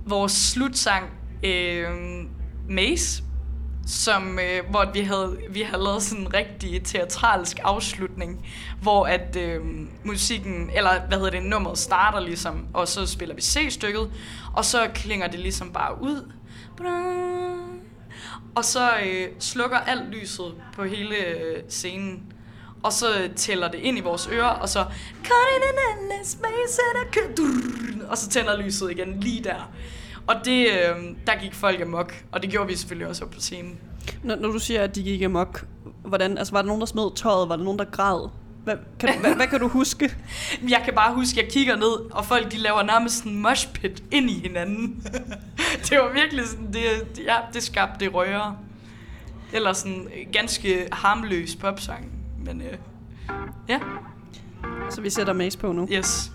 vores slutsang, øh, Maze, som, øh, hvor vi havde, vi havde lavet sådan en rigtig teatralsk afslutning, hvor at øh, musikken, eller hvad hedder det, nummeret starter ligesom, og så spiller vi C-stykket, og så klinger det ligesom bare ud. Og så øh, slukker alt lyset på hele øh, scenen. Og så øh, tæller det ind i vores ører, og så... Og så tænder lyset igen lige der. Og det, øh, der gik folk amok, og det gjorde vi selvfølgelig også op på scenen. Når, når du siger, at de gik amok, hvordan, altså var der nogen, der smed tøjet? Var der nogen, der græd? Hvad kan, du, hvad, hvad kan du huske? Jeg kan bare huske, at jeg kigger ned, og folk de laver nærmest en moshpit ind i hinanden. *laughs* det var virkelig sådan, det, ja, det skabte det røre. Eller sådan øh, ganske harmløs popsang. Men øh, ja, Så vi sætter Mace på nu. yes.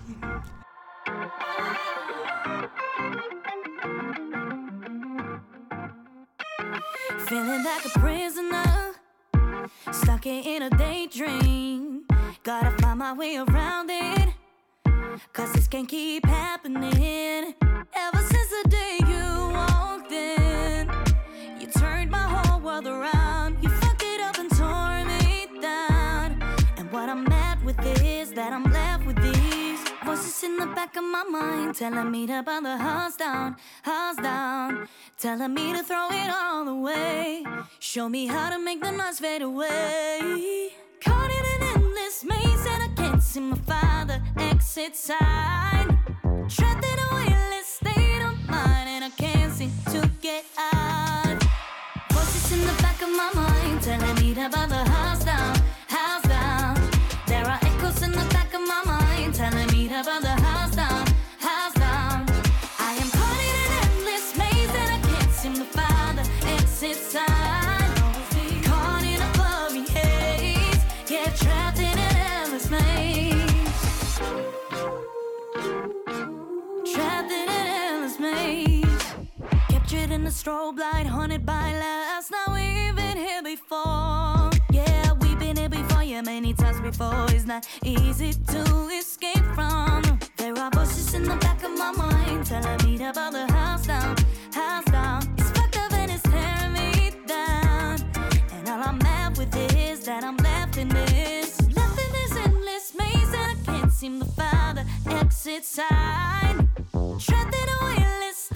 Feeling like a prisoner, stuck in a daydream. Gotta find my way around it, cause this can't keep happening. Ever since the day you walked in, you turned my whole world around. You fucked it up and tore me down. And what I'm mad with is that I'm left with these voices in the back of my mind telling me to burn the house down, house down, telling me to throw it all away. Show me how to make the noise fade away. Caught in endless maze and I can't see my father exit sign. Trapped in a weightless state of mind and I can't seem to get out. Voices in the back of my mind telling me to burn the house down, house down. There are echoes in the back of my mind telling me to burn the strobe light, haunted by last. Now we've been here before. Yeah, we've been here before, yeah, many times before. It's not easy to escape from. There are voices in the back of my mind telling me burn the house down, house down. It's fucked up and it's tearing me down. And all I'm mad with is that I'm left in this, left in this endless maze, and I can't seem to find the exit sign. Trapped in a weightless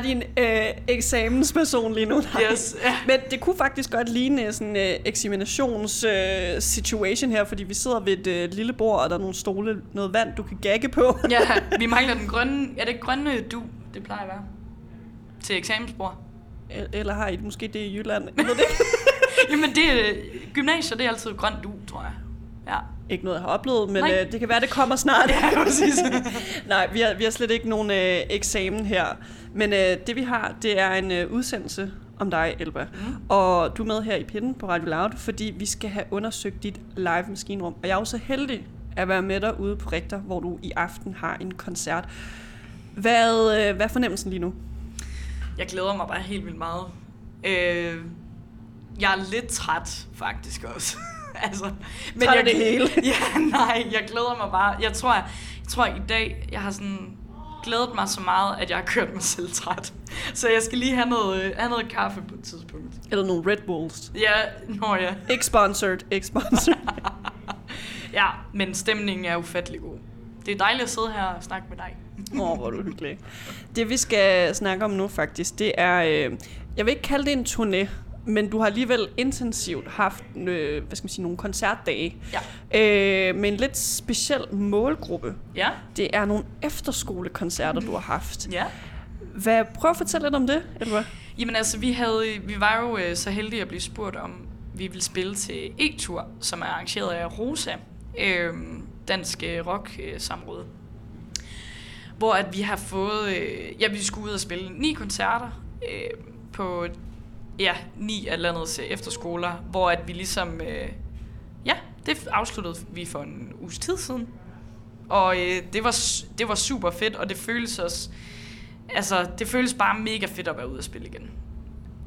er din øh, eksamensperson lige nu. *laughs* Nej. Yes. Ja. Men det kunne faktisk godt ligne sådan en øh, eksaminations øh, situation her, fordi vi sidder ved et øh, lille bord, og der er nogle stole, noget vand, du kan gagge på. ja, *laughs* vi mangler den grønne... Er det grønne du, det plejer at være? Til eksamensbord. Eller har I det måske det i Jylland? Ved det. *laughs* Jamen, det er, gymnasier, det er altid grøn du, tror jeg. Ikke noget, jeg har oplevet, men Nej. øh, det kan være, det kommer snart. *laughs* Ja, præcis. *laughs* Nej, vi har, vi har slet ikke nogen øh, eksamen her. Men øh, det vi har, det er en øh, udsendelse om dig, Elba. Mm. Og du er med her i Pinden på Radio Loud, fordi vi skal have undersøgt dit live maskinrum. Og jeg er jo så heldig at være med dig ude på Rigter, hvor du i aften har en koncert. Hvad, øh, hvad er fornemmelsen lige nu? Jeg glæder mig bare helt vildt meget. Øh, jeg er lidt træt, faktisk også. *laughs* altså, Træt af jeg, det hele? *laughs* Ja, nej, jeg glæder mig bare. Jeg tror, jeg, jeg tror i dag, jeg har sådan glædet mig så meget, at jeg har kørt mig selv træt. Så jeg skal lige have noget, øh, have noget kaffe på et tidspunkt. Eller nogle Red Bulls? Ja, nå ja. Ikke sponsored, ikke sponsored. *laughs* Ja, men stemningen er ufattelig god. Det er dejligt at sidde her og snakke med dig. Åh, oh, hvor du hyggelig. Det vi skal snakke om nu faktisk, det er, øh, jeg vil ikke kalde det en turné, men du har alligevel intensivt haft øh, hvad skal man sige, nogle koncertdage Ja. øh, med en lidt speciel målgruppe. Ja? Det er nogle efterskolekoncerter, du har haft. Ja. Hvad, prøv at fortælle lidt om det, eller hvad? Jamen altså, vi, havde, vi var jo øh, så heldige at blive spurgt om, vi ville spille til E-tur, som er arrangeret af Rosa, øh, Dansk Rock øh, Samråd. Hvor at vi har fået, øh, ja, vi skulle ud og spille ni koncerter øh, på ja, ni af landets øh, efterskoler, hvor at vi ligesom, øh, ja, det afsluttede vi for en uges tid siden. Og øh, det, var, det var super fedt, og det føles også, altså, det føles bare mega fedt at være ude og spille igen.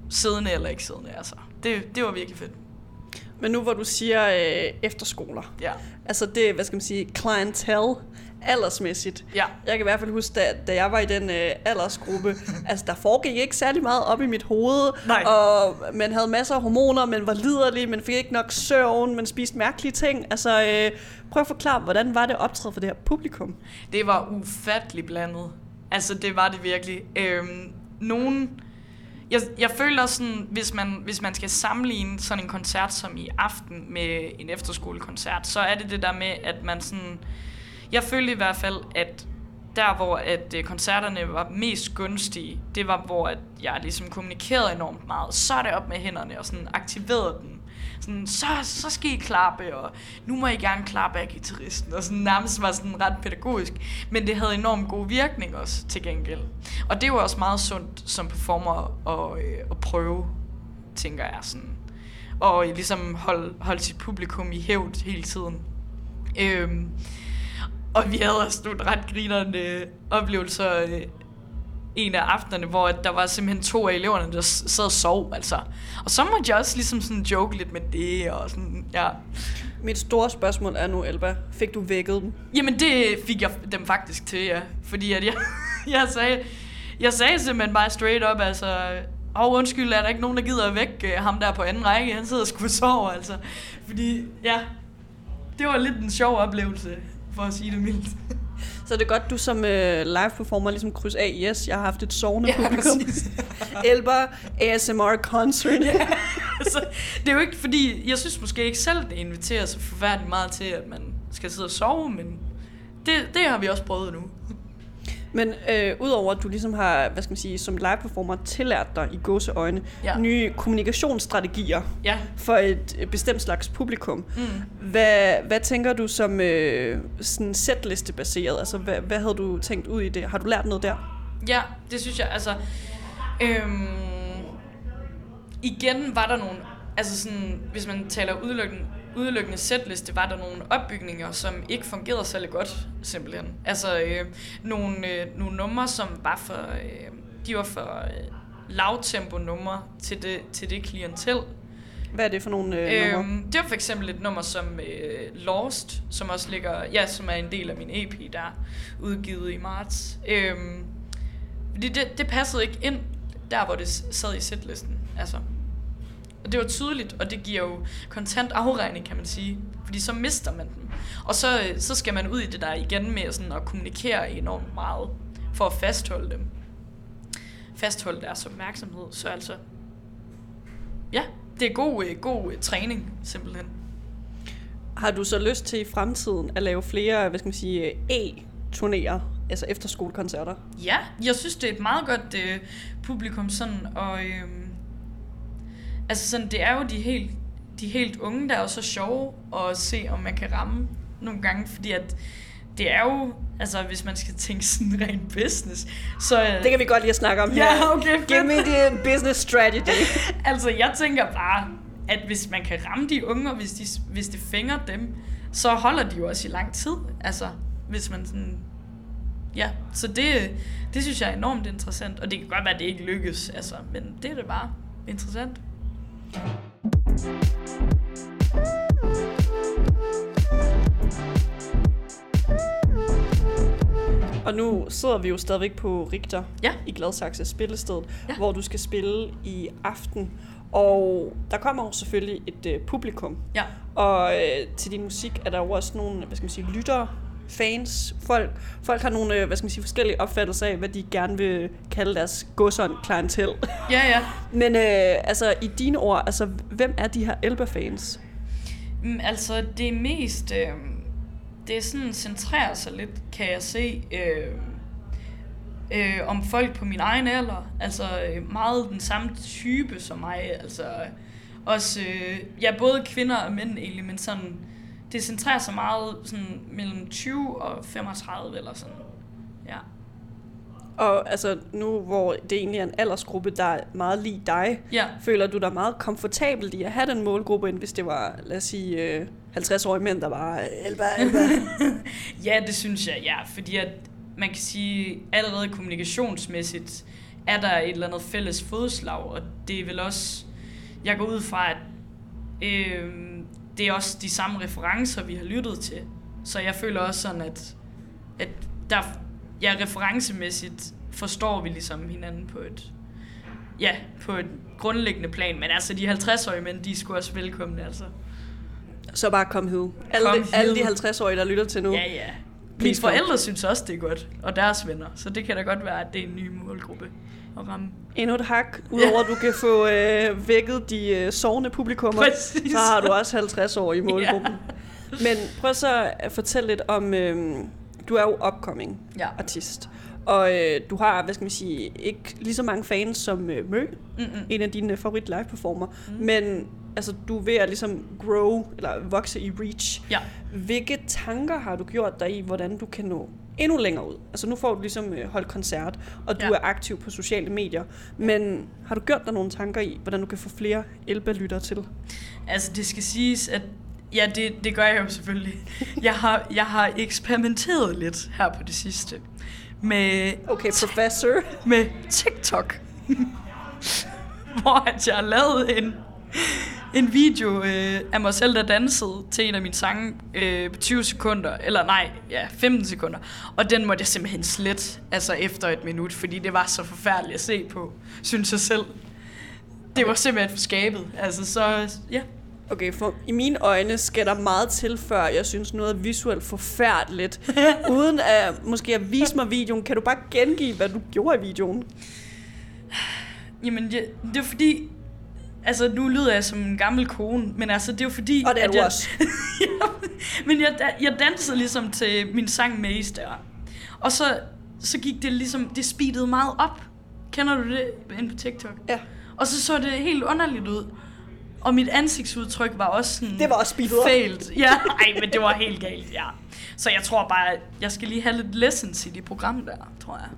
Siddende eller ikke siddende, altså. Det, det var virkelig fedt. Men nu hvor du siger øh, efterskoler, Ja. altså det, hvad skal man sige, clientele, aldersmæssigt. Ja. Jeg kan i hvert fald huske, da, da jeg var i den øh, aldersgruppe, *laughs* altså der foregik ikke særlig meget op i mit hoved, Nej. og man havde masser af hormoner, man var liderlig, man fik ikke nok søvn, man spiste mærkelige ting. Altså, øh, prøv at forklare, hvordan var det optræde for det her publikum? Det var ufattelig blandet. Altså, det var det virkelig. Øhm, nogen... Jeg, jeg føler også sådan, hvis man, hvis man skal sammenligne sådan en koncert som i aften med en efterskolekoncert, så er det det der med, at man sådan... Jeg følte i hvert fald, at der hvor at øh, koncerterne var mest gunstige, det var hvor at jeg ligesom kommunikerede enormt meget. Så er det op med hænderne og sådan aktiverede den. Sådan, så, så skal I klappe, og nu må I gerne klappe af gitarristen. Og sådan nærmest var sådan ret pædagogisk. Men det havde enormt god virkning også til gengæld. Og det var også meget sundt som performer at, øh, at prøve, tænker jeg sådan. Og ligesom holde, holde sit publikum i hævd hele tiden. Øhm, og vi havde også nogle ret grinerende oplevelser øh, en af aftenerne, hvor der var simpelthen to af eleverne, der sad og sov, altså. Og så måtte jeg også ligesom sådan joke lidt med det, og sådan, ja. Mit store spørgsmål er nu, Elba, fik du vækket dem? Jamen det fik jeg dem faktisk til, ja. Fordi at jeg, *laughs* jeg sagde, jeg sagde simpelthen bare straight up, altså, Åh, oh, undskyld, er der ikke nogen, der gider at vække øh, ham der på anden række? Han sidder og skulle sove, altså. Fordi, ja, det var lidt en sjov oplevelse, for at sige det mildt. *laughs* Så er det godt, du som øh, live performer ligesom kryds af, yes, jeg har haft et sovende *laughs* Ja, publikum. *laughs* Elba ASMR concert. Ja, altså, det er jo ikke fordi, jeg synes måske ikke selv, det inviterer så forfærdeligt meget til, at man skal sidde og sove, men det, det har vi også prøvet nu. Men øh, udover at du ligesom har, hvad skal man sige, som live performer tillært dig i gåseøjne Ja. nye kommunikationsstrategier Ja, for et bestemt slags publikum. mm. Hvad, hvad tænker du som øh, sådan setliste-baseret? Altså, hvad, hvad havde du tænkt ud i det? Har du lært noget der? ja det synes jeg, altså... Øhm, igen var der nogle... Altså sådan, hvis man taler udelukkende, udelukkende setliste, var der nogle opbygninger, som ikke fungerede særlig godt, simpelthen. Altså øh, nogle, øh, nogle numre, som var for... Øh, de var for øh, lavtempo numre til det, til det klientel, Hvad er det for nogle øh, numre? Øhm, det var for eksempel et nummer som øh, Lost, som også ligger, ja, som er en del af min EP, der er udgivet i marts. Øhm, fordi det, det passede ikke ind, der hvor det sad i setlisten. Altså. Og det var tydeligt, og det giver jo kontant afregning, kan man sige. Fordi så mister man den. Og så, øh, så skal man ud i det der igen med sådan at kommunikere enormt meget, for at fastholde dem. fastholde deres opmærksomhed. Så altså, ja, det er god, øh, god øh, træning, simpelthen. Har du så lyst til i fremtiden at lave flere, hvad skal man sige, e-turnéer, altså efterskolekoncerter? Ja, jeg synes, det er et meget godt øh, publikum sådan, og øh, altså sådan, det er jo de helt, de helt unge, der er jo så sjove at se, om man kan ramme nogle gange, fordi at det er jo, altså hvis man skal tænke sådan *laughs* rent business, så... øh, Det kan vi godt lige at snakke om her. Ja, okay, fedt. Give me the business strategy. *laughs* Altså, jeg tænker bare, at hvis man kan ramme de unge, og hvis, de, hvis det fænger dem, så holder de jo også i lang tid. Altså, hvis man sådan... Ja, så det, det synes jeg er enormt interessant. Og det kan godt være, at det ikke lykkes, altså, men det er det bare interessant. Og nu sidder vi jo stadigvæk på Richter Ja. i Gladsaxe spillestedet, Ja. hvor du skal spille i aften. Og der kommer jo selvfølgelig et øh, publikum. Ja. Og øh, til din musik er der jo også nogle, hvad skal man sige, lyttere, fans, folk. Folk har nogle, øh, hvad skal man sige, forskellige opfattelser af, hvad de gerne vil kalde deres godsånd klientel. Ja, ja. *laughs* Men øh, altså, i dine ord, altså, hvem er de her Elba-fans? Mm, altså, det er mest... Øh, det er sådan centrerer sig lidt, kan jeg se, øh, øh, om folk på min egen alder. Altså øh, meget den samme type som mig. Altså også, øh, ja, både kvinder og mænd egentlig, men sådan, det centrerer sig meget sådan mellem 20 og 35 eller sådan. Ja. Og altså, nu hvor det egentlig er en aldersgruppe, der er meget lige dig, Ja. føler du dig meget komfortabel i at have den målgruppe, end hvis det var, lad os sige, øh, 50-årige mænd, der var øh, Elba, Elba. *laughs* Ja, det synes jeg, ja. Fordi at man kan sige, allerede kommunikationsmæssigt er der et eller andet fælles fodslag, og det er vel også, jeg går ud fra, at øh, det er også de samme referencer, vi har lyttet til. Så jeg føler også sådan, at, at der, ja, referencemæssigt forstår vi ligesom hinanden på et, ja, på et grundlæggende plan. Men altså, de 50-årige mænd, de er sgu også velkomne, altså. Så bare kom hed. Alle, Kom de, alle de hed. 50-årige, der lytter til nu. Ja, ja. Mine forældre synes også, det er godt, og deres venner. Så det kan da godt være, at det er en ny målgruppe at ramme. Endnu et hak, udover at du kan få øh, vækket de øh, sovende publikummer, Præcis. så har du også 50 år i målgruppen. Men prøv så at fortælle lidt om, øh, du er jo upcoming Ja. artist. Og øh, du har, hvad skal man sige, ikke lige så mange fans som øh, Mø, Mm-mm. en af dine favorit live performer. Mm. Men altså, du er ved at ligesom grow, eller vokse i reach. Ja. Hvilke tanker har du gjort dig i, hvordan du kan nå endnu længere ud? Altså nu får du ligesom øh, holdt koncert, og du Ja. er aktiv på sociale medier. Men har du gjort dig nogle tanker i, hvordan du kan få flere Elba-lyttere til? Altså, det skal siges, at ja, det, det gør jeg jo selvfølgelig. *laughs* Jeg har, jeg har eksperimenteret lidt her på det sidste med, Okay, professor. med TikTok. Hvor at jeg har lavet en, en video øh, af mig selv, der dansede til en af mine sange øh, på 20 sekunder, eller nej, ja, 15 sekunder. Og den måtte jeg simpelthen slet, altså efter et minut, fordi det var så forfærdeligt at se på, synes jeg selv. Det var simpelthen for skabet. Altså, så ja. Okay, for i mine øjne skal der meget til, før jeg synes noget er visuelt forfærdeligt. *laughs* Uden at måske at vise mig videoen, kan du bare gengive, hvad du gjorde i videoen? Jamen, det, det er fordi... Altså, nu lyder jeg som en gammel kone, men altså, det er jo fordi... Og det er at du jeg, også. ja, *laughs* men jeg, jeg dansede ligesom til min sang Maze der. Og så, så gik det ligesom... Det speedede meget op. Kender du det inde på TikTok? Ja. Og så så det helt underligt ud. Og mit ansigtsudtryk var også sådan... Det var også speedet failed. Ja, ej, men det var helt galt, ja. Så jeg tror bare, jeg skal lige have lidt lessons i det program der, tror jeg.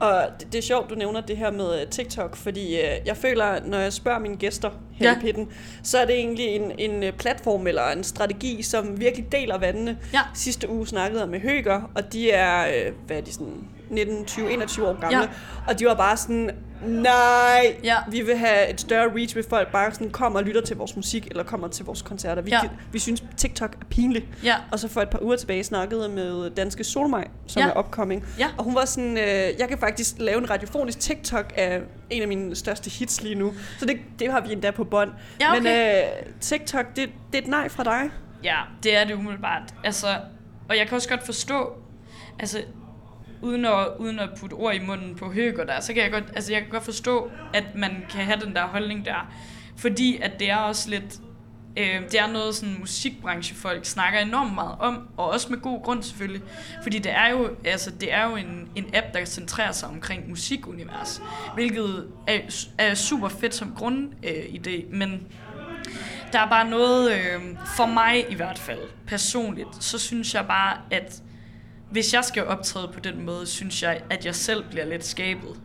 Og det, det er sjovt, du nævner det her med øh, TikTok, fordi øh, jeg føler, når jeg spørger mine gæster her Ja. i pitten, så er det egentlig en, en øh, platform eller en strategi, som virkelig deler vandene. Ja. Sidste uge snakkede jeg med Høger, og de er, øh, hvad er de sådan, 19, 20, 21 år gamle. Ja. Og de var bare sådan, nej, Ja. vi vil have et større reach, hvis folk bare sådan kommer og lytter til vores musik, eller kommer til vores koncerter. Vi, Ja. vi synes, TikTok er pinligt. Ja. Og så for et par uger tilbage snakkede med danske Solmaj, som Ja. er upcoming. Ja. Og hun var sådan, øh, jeg kan faktisk lave en radiofonisk TikTok af en af mine største hits lige nu. Så det, det har vi endda på bånd. Ja, okay. Men øh, TikTok, det, det er et nej fra dig. Ja, det er det umiddelbart. Altså, og jeg kan også godt forstå, altså, uden at, uden at putte ord i munden på Høger der, så kan jeg godt, altså jeg kan godt forstå, at man kan have den der holdning der. Fordi at det er også lidt, øh, det er noget sådan musikbranchefolk snakker enormt meget om, og også med god grund selvfølgelig. Fordi det er jo, altså det er jo en, en app, der centrerer sig omkring musikunivers, hvilket er, er super fedt som grundidé, øh, men der er bare noget, øh, for mig i hvert fald, personligt, så synes jeg bare, at hvis jeg skal optræde på den måde, synes jeg, at jeg selv bliver lidt skabet.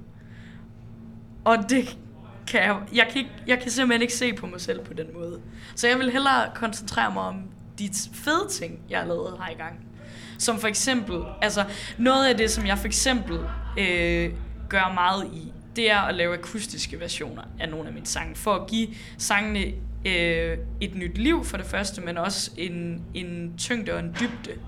Og det kan jeg, jeg, kan ikke, jeg kan simpelthen ikke se på mig selv på den måde. Så jeg vil hellere koncentrere mig om de fede ting, jeg har lavet her i gang. Som for eksempel, altså noget af det, som jeg for eksempel øh, gør meget i, det er at lave akustiske versioner af nogle af mine sange, for at give sangene øh, et nyt liv for det første, men også en, en tyngde og en dybde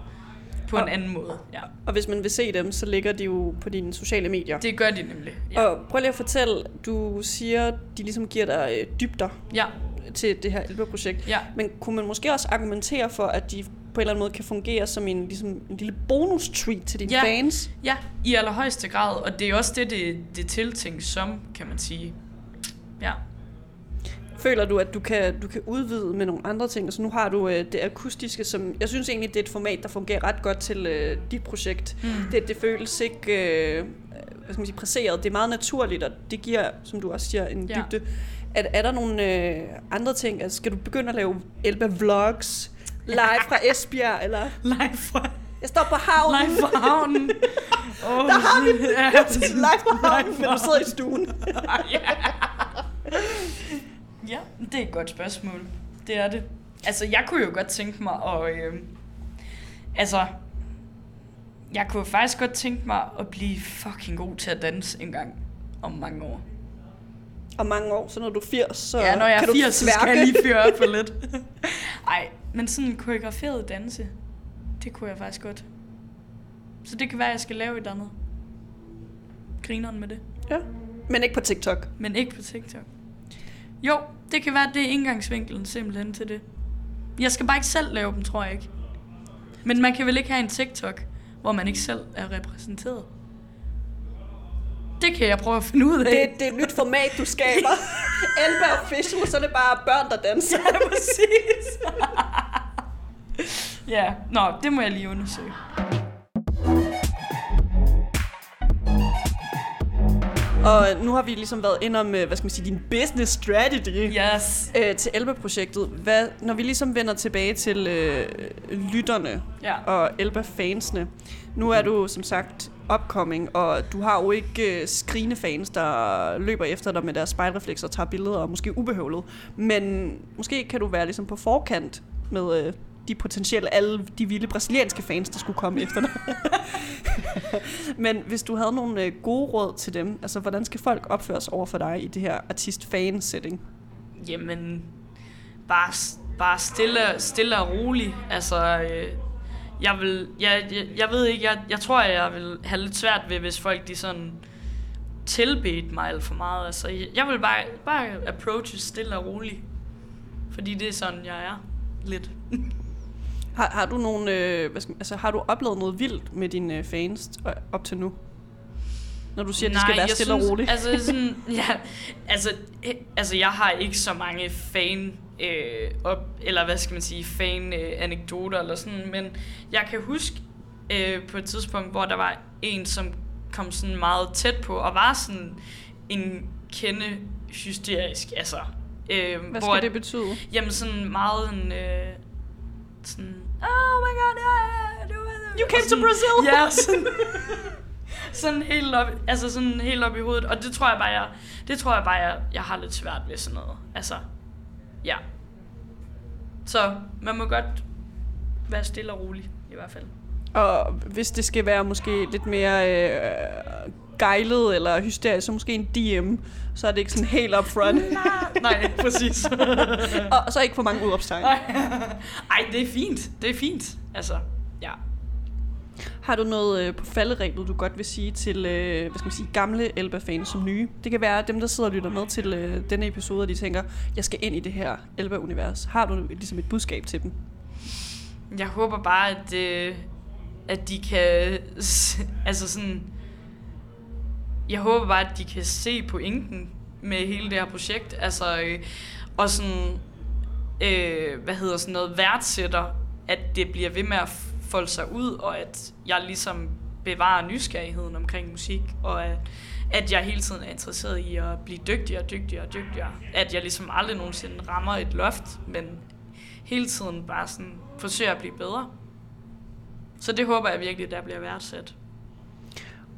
på og, en anden måde. Ja. Og hvis man vil se dem, så ligger de jo på dine sociale medier. Det gør de nemlig. Ja. Og prøv lige at fortælle, du siger, de ligesom giver dig øh, dybder ja. til det her Elbe-projekt. Ja. Men kunne man måske også argumentere for, at de på en eller anden måde kan fungere som en, ligesom, en lille bonus-treat til dine ja. fans? Ja, i allerhøjeste grad. Og det er også det, det, det er tiltænkt som, kan man sige. Ja. Føler du, at du kan, du kan udvide med nogle andre ting? Altså nu har du øh, det akustiske, som jeg synes egentlig, det er et format, der fungerer ret godt til øh, dit projekt. Mm. Det, det føles ikke øh, hvad skal man sige, presseret. Det er meget naturligt, og det giver, som du også siger, en ja. dybde. Er, er der nogle øh, andre ting? Altså, skal du begynde at lave Elba Vlogs live fra *laughs* Esbjerg? Eller? Live fra... Jeg står på havnen. Live fra havnen. *laughs* oh, der har vi *laughs* ja, live fra havnen, men du sidder i stuen. ja. Ja, det er et godt spørgsmål. Det er det. Altså, jeg kunne jo godt tænke mig at... Øh, altså, jeg kunne faktisk godt tænke mig at blive fucking god til at danse en gang om mange år. Om mange år, så når du er 80, så Ja, når jeg kan er 80, så skal jeg lige fyre op for *laughs* lidt. Ej, men sådan en koreograferet danse, det kunne jeg faktisk godt. Så det kan være, at jeg skal lave et andet. Grineren med det. Ja, men ikke på TikTok. Men ikke på TikTok. Jo, det kan være, det er indgangsvinkelen simpelthen til det. Jeg skal bare ikke selv lave dem, tror jeg ikke. Men man kan vel ikke have en TikTok, hvor man ikke selv er repræsenteret? Det kan jeg prøve at finde ud af. Det, det er et nyt format, du skaber. *laughs* Elba Official, så er det bare børn, der danser. Ja, præcis. *laughs* ja, nå, det må jeg lige undersøge. Og nu har vi ligesom været ind om, hvad skal man sige, din business strategy yes. øh, til Elba-projektet. Hvad, når vi ligesom vender tilbage til øh, lytterne ja. og Elba-fansene. Nu er du som sagt upcoming, og du har jo ikke øh, skrigende fans, der løber efter dig med deres spejlreflekser og tager billeder, og måske ubehøvlet. Men måske kan du være ligesom på forkant med øh, de potentielle, alle de vilde brasilianske fans, der skulle komme efter dig. *laughs* Men hvis du havde nogle øh, gode råd til dem, altså hvordan skal folk opføre sig over for dig i det her artist-fan-setting? Jamen, bare, bare stille, stille og roligt. Altså, øh, jeg vil, jeg, jeg, jeg ved ikke, jeg, jeg tror, jeg vil have lidt svært ved, hvis folk de sådan tilbedte mig alt for meget. Altså, jeg vil bare, bare approache stille og roligt. Fordi det er sådan, jeg er. Lidt. *laughs* Har, har du nogle, øh, hvad skal, altså, har du oplevet noget vildt med dine øh, fans op til nu? Når du siger, at det skal være stille synes, og roligt. Altså, sådan, *laughs* ja, altså, altså, jeg har ikke så mange fan, øh, op, eller hvad skal man sige, fan øh, anekdoter eller sådan, men jeg kan huske øh, på et tidspunkt, hvor der var en, som kom sådan meget tæt på, og var sådan en kende hysterisk, altså. Øh, hvad hvor, skal det betyde? Jamen sådan meget en, øh, sådan, oh my god, yeah, du You came sådan, to Brazil! Ja, sådan, *laughs* sådan helt op, altså sådan helt op i hovedet. Og det tror jeg bare, jeg, det tror jeg bare, jeg, jeg har lidt svært ved sådan noget. Altså, ja. Så man må godt være stille og rolig, i hvert fald. Og hvis det skal være måske lidt mere øh, gejlet eller hysterisk, så måske en DM, så er det ikke sådan helt up front. *laughs* nej, nej, præcis. *laughs* og så ikke for mange udopstegn. *laughs* Ej, det er fint. Det er fint. Altså, ja. Har du noget øh, på falderæbet, du godt vil sige til øh, hvad skal man sige, gamle Elba-fans som nye? Det kan være dem, der sidder og lytter med til øh, denne episode, og de tænker, jeg skal ind i det her Elba-univers. Har du ligesom et budskab til dem? Jeg håber bare, at, øh, at de kan, altså sådan, jeg håber bare, at de kan se pointen med hele det her projekt, altså, øh, og sådan, øh, hvad hedder sådan noget, værdsætter, at det bliver ved med at folde sig ud, og at jeg ligesom bevarer nysgerrigheden omkring musik, og at, at jeg hele tiden er interesseret i at blive dygtigere, dygtigere, og dygtigere. At jeg ligesom aldrig nogensinde rammer et loft, men hele tiden bare sådan forsøger at blive bedre. Så det håber jeg virkelig, der bliver værdsat.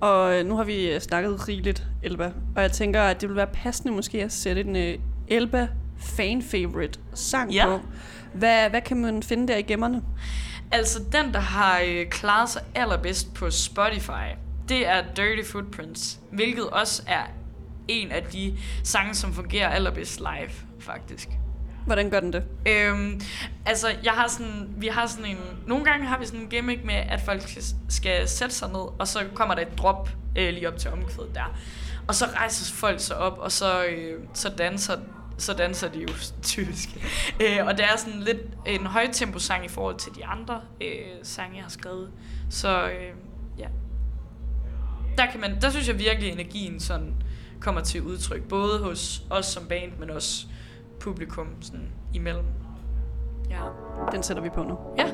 Og øh, nu har vi øh, snakket rigeligt, Elba. Og jeg tænker, at det vil være passende måske at sætte en øh, Elba fan-favorite sang Ja. på. Hvad, hvad kan man finde der i gemmerne? Altså, den, der har øh, klaret sig allerbedst på Spotify, det er Dirty Footprints, hvilket også er en af de sange, som fungerer allerbedst live, faktisk. Hvordan gør den det? Øhm, altså, jeg har sådan, vi har sådan en, nogle gange har vi sådan en gimmick med, at folk skal, sætte sig ned, og så kommer der et drop øh, lige op til omkvædet der. Og så rejser folk sig op, og så, øh, så danser så danser de jo *laughs* typisk. Øh, og det er sådan lidt en højtempo-sang i forhold til de andre øh, sange, jeg har skrevet. Så øh, ja. Der, kan man, der synes jeg virkelig, at energien sådan kommer til udtryk. Både hos os som band, men også publikum sådan imellem. Ja. Den sætter vi på nu. Ja.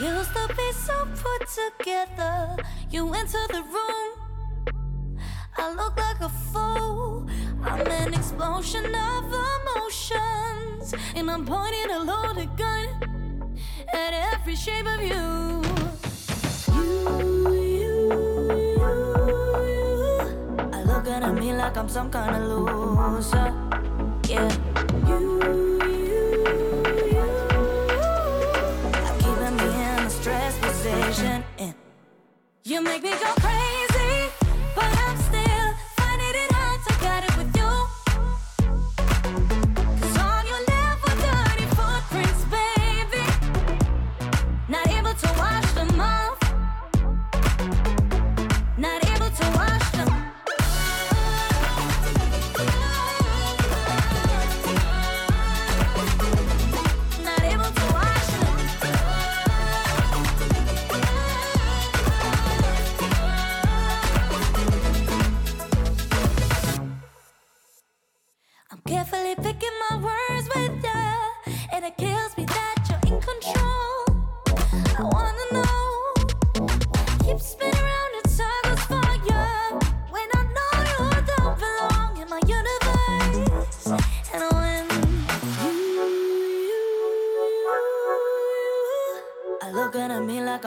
Used to be so put together. You enter the room. I look like a fool. I'm an explosion of emotions. And I'm pointing a loaded gun at every shape of you. You, you, At me like I'm some kind of loser. Yeah. You, you, you. I'm keeping me in a stress position. And you make me go crazy,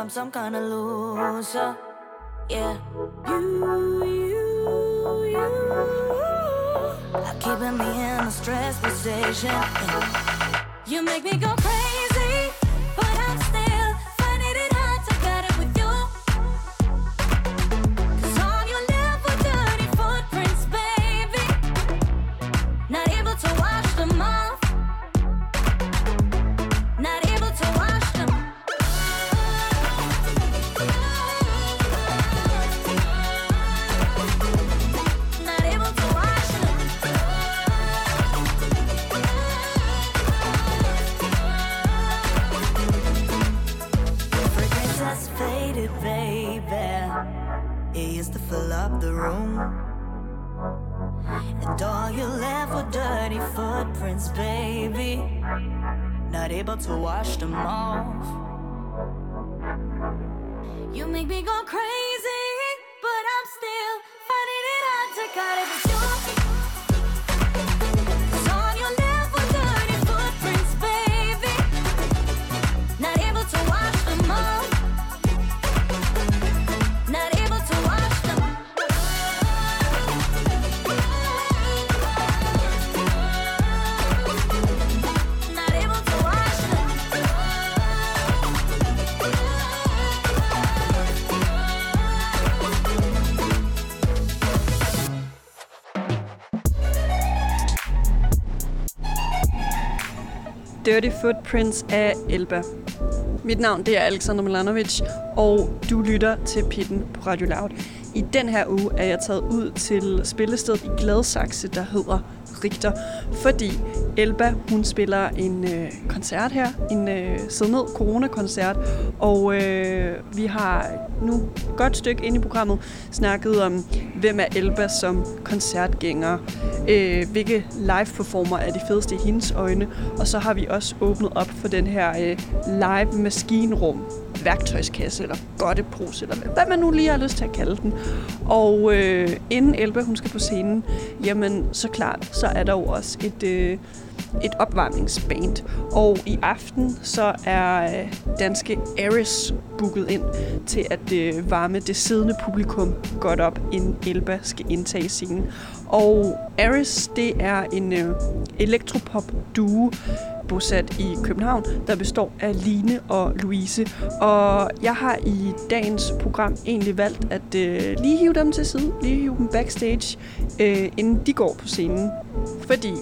I'm some kind of loser. Yeah, you, you, you are keeping me in a stress position. Yeah. You make me go crazy, Dirty Footprints af Elba. Mit navn det er Alexander Milanovic, og du lytter til Pitten på Radio Loud. I den her uge er jeg taget ud til spillestedet i Gladsaxe, der hedder Richter, fordi Elba, hun spiller en øh, koncert her, en øh, sidde ned corona-koncert, og øh, vi har nu et godt stykke ind i programmet snakket om, hvem er Elba som koncertgænger, øh, hvilke live-performer er de fedeste i hendes øjne, og så har vi også åbnet op for den her øh, live-maskinrum, værktøjskasse eller godtepose, eller hvad man nu lige har lyst til at kalde den. Og øh, inden Elba hun skal på scenen, jamen så klart, så er der jo også et, øh, et opvarmningsband. Og i aften så er øh, danske Aris booket ind til at øh, varme det siddende publikum godt op, inden Elba skal indtage scenen. Og Aris, det er en øh, elektropop-duo, bosat i København, der består af Line og Louise. Og jeg har i dagens program egentlig valgt at øh, lige hive dem til side, lige hive dem backstage, øh, inden de går på scenen. Fordi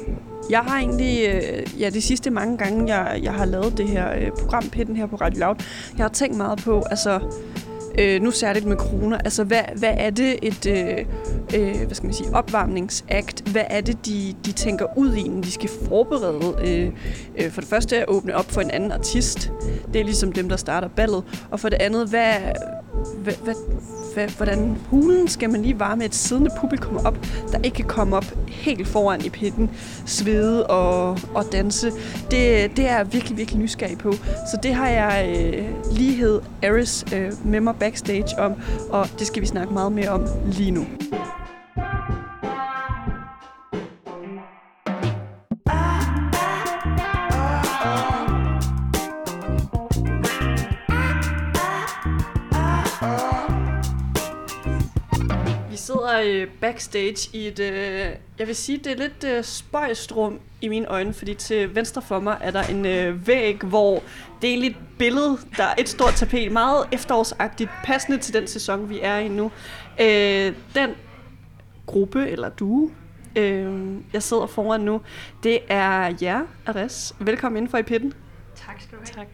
jeg har egentlig, øh, ja, de sidste mange gange, jeg, jeg har lavet det her øh, program, Pitten her på Radio Loud, jeg har tænkt meget på, altså, øh, nu særligt med corona, altså hvad, hvad er det et øh, øh, hvad skal man sige, opvarmningsakt? Hvad er det, de, de tænker ud i, når de skal forberede? Øh, øh, for det første at åbne op for en anden artist. Det er ligesom dem, der starter ballet. Og for det andet, hvad, hvad, hvad, hvad, hvordan hulen skal man lige varme et siddende publikum op, der ikke kan komme op helt foran i pitten, svede og, og danse. Det, det er jeg virkelig, virkelig nysgerrig på. Så det har jeg øh, lighed Aris øh, med mig backstage om, og det skal vi snakke meget mere om lige nu. Sidder øh, backstage i et, øh, jeg vil sige, det er lidt øh, spøjst rum i mine øjne, fordi til venstre for mig er der en øh, væg, hvor det er egentlig et billede, der er et stort tapet, meget efterårsagtigt, passende til den sæson, vi er i nu. Øh, den gruppe, eller du, øh, jeg sidder foran nu, det er jer, Ares. Velkommen indenfor i pitten. Tak skal du have. Tak.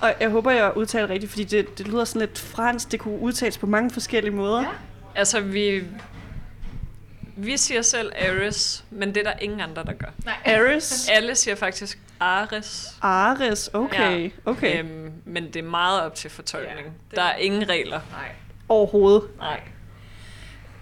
Og jeg håber, jeg udtaler rigtigt, fordi det, det lyder sådan lidt fransk. Det kunne udtales på mange forskellige måder. Ja. Altså, vi, vi siger selv Ares, men det er der ingen andre, der gør. Nej. Ares? Alle siger faktisk Ares. Ares, okay. Ja. okay. Øhm, men det er meget op til fortolkning. Ja, der er ingen regler. Nej. Overhovedet? Nej.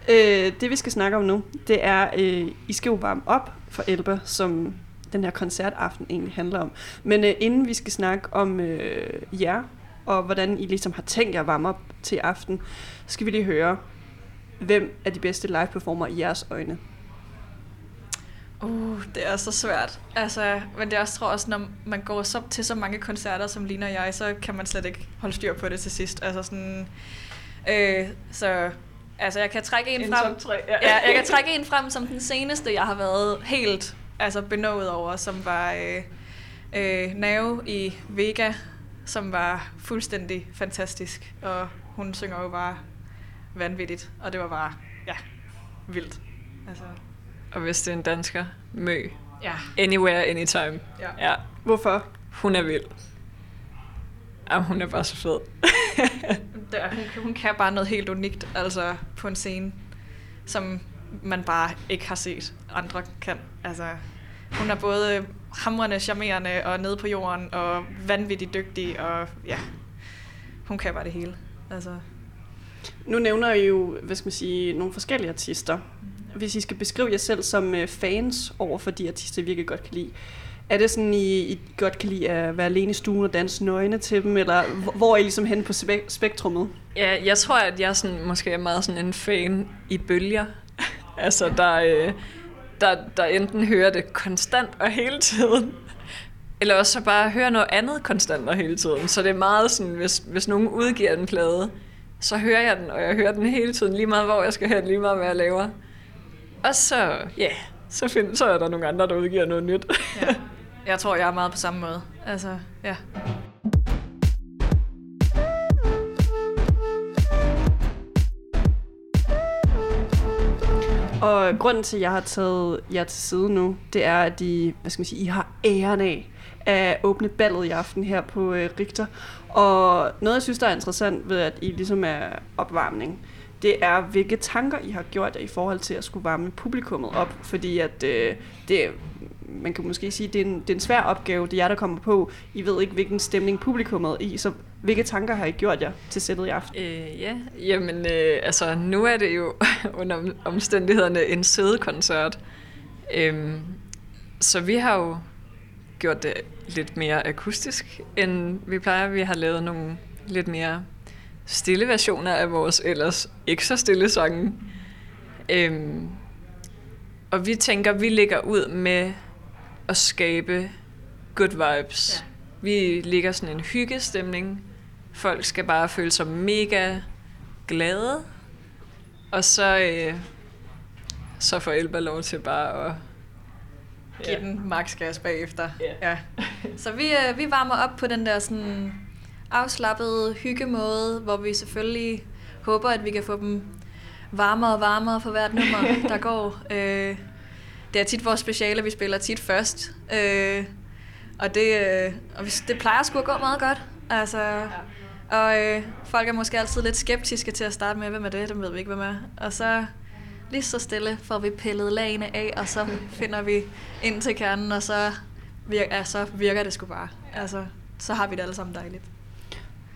Øh, det vi skal snakke om nu, det er, øh, I skal jo varme op for Elba, som den her koncertaften egentlig handler om. Men øh, inden vi skal snakke om øh, jer, og hvordan I ligesom har tænkt jer at varme op til aften, skal vi lige høre, hvem er de bedste live-performer i jeres øjne? Uh, det er så svært. Altså, men det er også, tror også, når man går så til så mange koncerter, som ligner jeg, så kan man slet ikke holde styr på det til sidst. Altså sådan, øh, så altså, jeg kan trække en, en frem. Tre, ja. ja. jeg kan trække en frem som den seneste, jeg har været helt altså, benået over, som var øh, øh, Nave i Vega, som var fuldstændig fantastisk. Og hun synger jo bare vanvittigt, og det var bare, ja, vildt. Altså. Og hvis det er en dansker, Mø. Ja. Anywhere, anytime. Ja. ja. Hvorfor? Hun er vild. Ja, hun er bare så fed. *laughs* der, hun, hun kan bare noget helt unikt, altså på en scene, som man bare ikke har set andre kan. Altså, hun er både hamrende, charmerende og nede på jorden, og vanvittigt dygtig, og ja, hun kan bare det hele. Altså, nu nævner I jo, hvad skal man sige, nogle forskellige artister. Hvis I skal beskrive jer selv som øh, fans over for de artister, I virkelig godt kan lide, er det sådan, I, I godt kan lide at være alene i stuen og danse nøgne til dem, eller hvor er I ligesom henne på spek- spektrummet? Ja, jeg tror, at jeg sådan, måske er meget sådan en fan i bølger. *laughs* altså, der, øh, der, der enten hører det konstant og hele tiden, eller også så bare hører noget andet konstant og hele tiden. Så det er meget sådan, hvis, hvis nogen udgiver en plade, så hører jeg den, og jeg hører den hele tiden, lige meget hvor jeg skal høre den, lige meget hvad jeg laver. Og så, ja, yeah, så, find, så er der nogle andre, der udgiver noget nyt. ja. Jeg tror, jeg er meget på samme måde. Altså, ja. Og grunden til, at jeg har taget jer til side nu, det er, at I, hvad skal man sige, I har æren af at åbne ballet i aften her på øh, Richter. Og noget, jeg synes, der er interessant ved, at I ligesom er opvarmning, det er, hvilke tanker I har gjort i forhold til at skulle varme publikummet op. Fordi at øh, det man kan måske sige, det er, en, det er en svær opgave, det er jer, der kommer på. I ved ikke, hvilken stemning publikummet er i, så hvilke tanker har I gjort jer til sættet i aften? Øh, ja, jamen øh, altså nu er det jo *laughs* under omstændighederne en sædekoncert. Øhm, så vi har jo gjort det lidt mere akustisk, end vi plejer. Vi har lavet nogle lidt mere stille versioner af vores ellers ikke så stille sange. Øhm, og vi tænker, vi ligger ud med at skabe good vibes. Ja. Vi ligger sådan en hyggestemning. Folk skal bare føle sig mega glade. Og så, øh, så får Elba lov til bare at Giv den max gas bagefter. Ja. Ja. Så vi, øh, vi varmer op på den der sådan afslappede hyggemåde, hvor vi selvfølgelig håber, at vi kan få dem varmere og varmere for hvert nummer, *laughs* der går. Øh, det er tit vores speciale, vi spiller tit først. Øh, og det, øh, og det plejer sgu at gå meget godt. Altså, ja. Og øh, folk er måske altid lidt skeptiske til at starte med, hvem er det, dem ved vi ikke, hvem er. Og så lige så stille får vi pillet lagene af, og så finder vi ind til kernen, og så virker, ja, så virker det sgu bare. Altså, så har vi det alle sammen dejligt.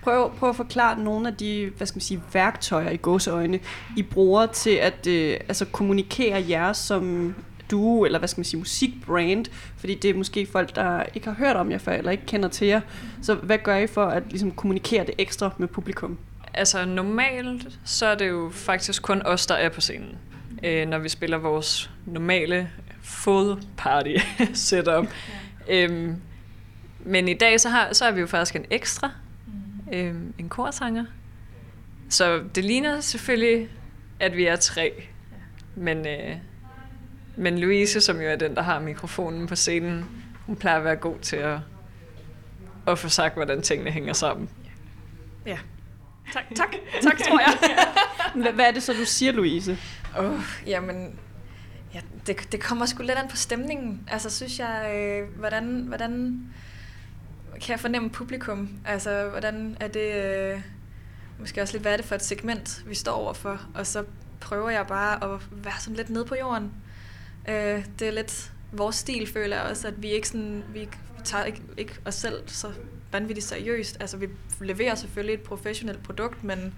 Prøv, prøv at forklare nogle af de hvad skal man sige, værktøjer i gåseøjne, I bruger til at øh, altså kommunikere jer som duo, eller hvad skal man sige, musikbrand, fordi det er måske folk, der ikke har hørt om jer før, eller ikke kender til jer. Så hvad gør I for at ligesom, kommunikere det ekstra med publikum? Altså normalt, så er det jo faktisk kun os, der er på scenen. Øh, når vi spiller vores normale full party *laughs* setup. Ja. Øhm, men i dag, så har, så har vi jo faktisk en ekstra, øhm, en korsanger. Så det ligner selvfølgelig, at vi er tre. Men, øh, men Louise, som jo er den, der har mikrofonen på scenen, hun plejer at være god til at, at få sagt, hvordan tingene hænger sammen. Ja. Tak, tak, tak, tror jeg. *laughs* Hvad, hvad er det så, du siger, Louise? Åh, oh, jamen, ja, det, det kommer sgu lidt an på stemningen. Altså, synes jeg, øh, hvordan, hvordan kan jeg fornemme publikum? Altså, hvordan er det, øh, måske også lidt, hvad er det for et segment, vi står overfor? Og så prøver jeg bare at være sådan lidt nede på jorden. Øh, det er lidt vores stil, føler jeg også, at vi ikke sådan, vi, vi tager ikke, ikke os selv så vanvittigt seriøst. Altså, vi leverer selvfølgelig et professionelt produkt, men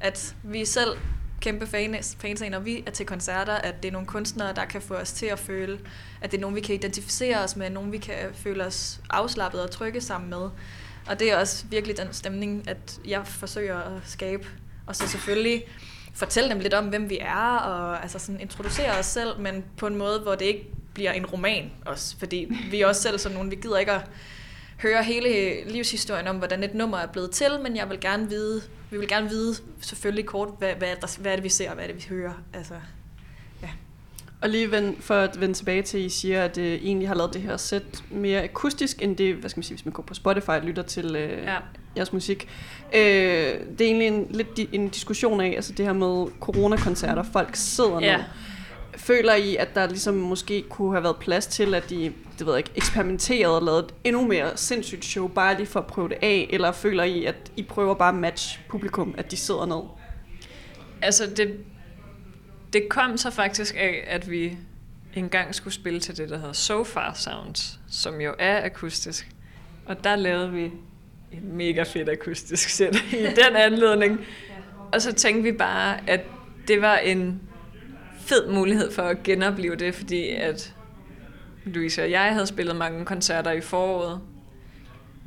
at vi selv kæmpe fans, fans af, når vi er til koncerter, at det er nogle kunstnere, der kan få os til at føle, at det er nogen, vi kan identificere os med, nogen, vi kan føle os afslappet og trygge sammen med. Og det er også virkelig den stemning, at jeg forsøger at skabe. Og så selvfølgelig fortælle dem lidt om, hvem vi er, og altså sådan introducere os selv, men på en måde, hvor det ikke bliver en roman også. Fordi vi er også selv sådan nogen, vi gider ikke at høre hele livshistorien om, hvordan et nummer er blevet til, men jeg vil gerne vide, vi vil gerne vide selvfølgelig kort, hvad, hvad, der, hvad er det, vi ser, og hvad er det, vi hører. Altså, Og lige vend, for at vende tilbage til, at I siger, at det egentlig har lavet det her sæt mere akustisk, end det, hvad skal man sige, hvis man går på Spotify og lytter til øh, ja. Ja. jeres musik. Øh, det er egentlig en, lidt di- en diskussion af, altså det her med coronakoncerter, folk sidder Ja. ned. Føler I, at der ligesom måske kunne have været plads til, at de, det ved jeg ikke, eksperimenterede og lavede et endnu mere sindssygt show, bare lige for at prøve det af? Eller føler I, at I prøver bare at matche publikum, at de sidder ned? Altså, det, det kom så faktisk af, at vi engang skulle spille til det, der hedder So Far Sounds, som jo er akustisk. Og der lavede vi et mega fedt akustisk sæt *laughs* i den anledning. Og så tænkte vi bare, at det var en fed mulighed for at genopleve det, fordi at Louise og jeg havde spillet mange koncerter i foråret.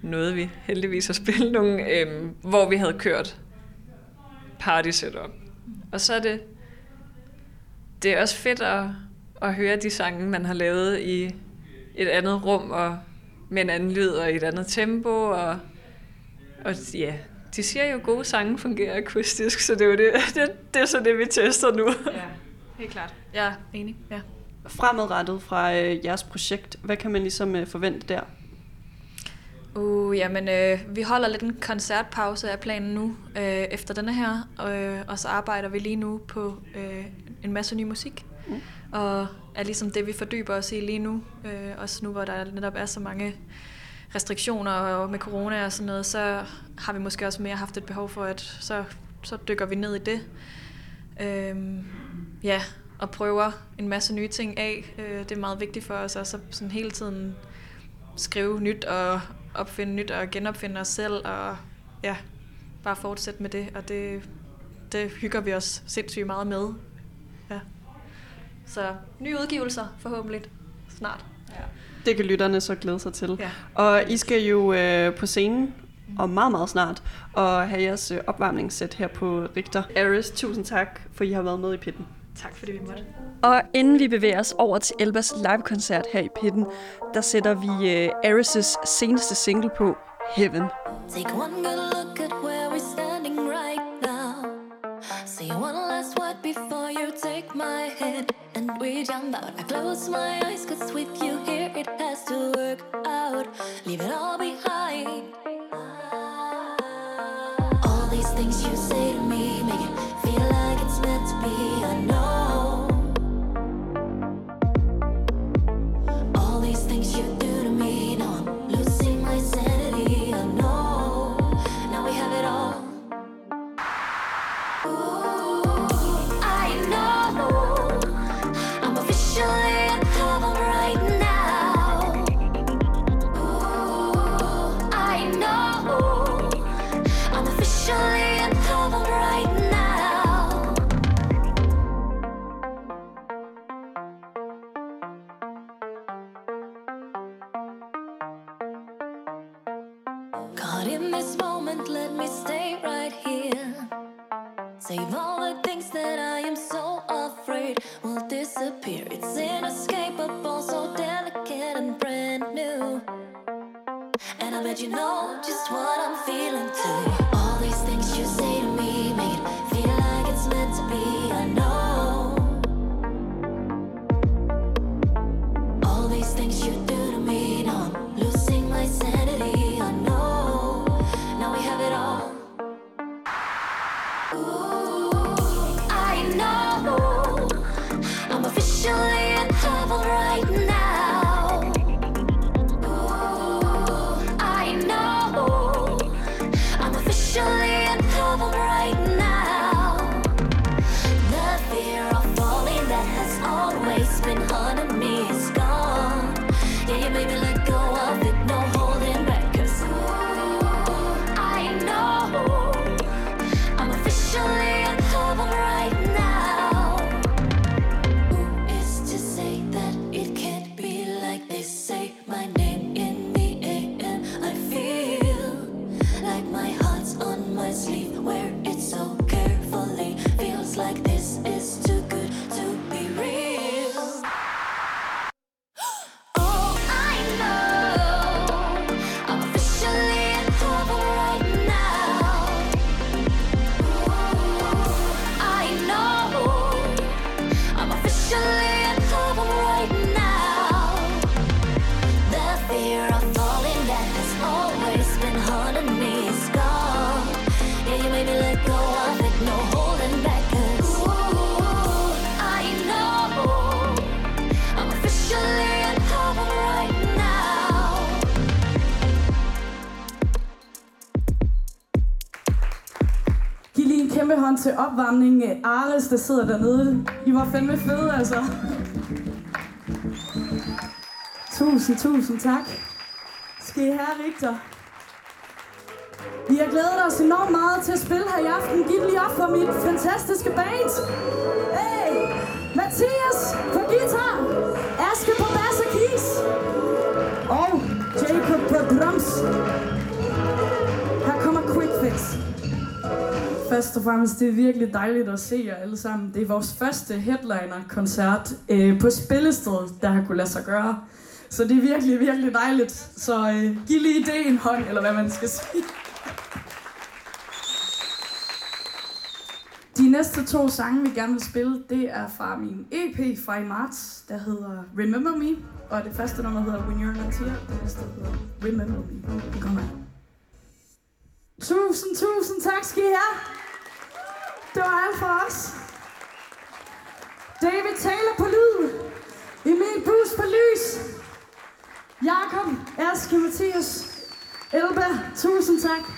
Nåede vi heldigvis at spille nogle, øhm, hvor vi havde kørt party setup. Og så er det, det er også fedt at, at høre de sange, man har lavet i et andet rum, og med en anden lyd og i et andet tempo. Og, og ja, de siger jo, at gode sange fungerer akustisk, så det er jo det, *laughs* det, det er så det, vi tester nu. ja, helt klart. Jeg er enig, ja. Fremadrettet fra øh, jeres projekt, hvad kan man ligesom øh, forvente der? Uh, jamen, øh, vi holder lidt en koncertpause af planen nu, øh, efter denne her, øh, og så arbejder vi lige nu på øh, en masse ny musik. Mm. Og er ligesom det, vi fordyber os i lige nu, øh, også nu, hvor der netop er så mange restriktioner og med corona og sådan noget, så har vi måske også mere haft et behov for, at så, så dykker vi ned i det. Øhm, ja, og prøver en masse nye ting af. Øh, det er meget vigtigt for os også at sådan hele tiden skrive nyt og opfinde nyt og genopfinde os selv og ja, bare fortsætte med det. Og det, det hygger vi os sindssygt meget med. Ja. Så nye udgivelser forhåbentlig snart. Det kan lytterne så glæde sig til. Ja. Og I skal jo øh, på scenen og meget, meget snart og have jeres øh, opvarmningssæt her på Richter. Aris, tusind tak, for I har været med i pitten. Tak fordi vi måtte. Og inden vi bevæger os over til Elbas live-koncert her i pitten, der sætter vi øh, Aris' seneste single på, Heaven. Take one good look at where we're standing right now. Say one last word before you take my hand and we jump out. I close my eyes, cause with you here it has to work out. Leave it all behind. All these things you say to me make it feel like it's meant to be. I bet you know just what I'm feeling too. I'm officially in heaven til opvarmning af Ares, der sidder dernede. I var fandme fede, altså. Tusind, tusind tak. Skal I have, Victor? Vi har glædet os enormt meget til at spille her i aften. Giv lige op for mit fantastiske band. Hey! Mathias på guitar. Aske på bass og keys. Og Jacob på drums. Først og fremmest, det er virkelig dejligt at se jer alle sammen. Det er vores første headliner-koncert øh, på spillestedet, der har kunne lade sig gøre. Så det er virkelig, virkelig dejligt. Så øh, giv lige det en hånd, eller hvad man skal sige. De næste to sange, vi gerne vil spille, det er fra min EP fra i marts, der hedder Remember Me. Og det første nummer hedder When You're Not Here, det næste hedder Remember Me. Det kommer her. Tusind, tusind tak skal I have. Det var alt for os. David Taylor på lyd. Emil Bus på lys. Jakob, Aske, Mathias, Elba, tusind tak.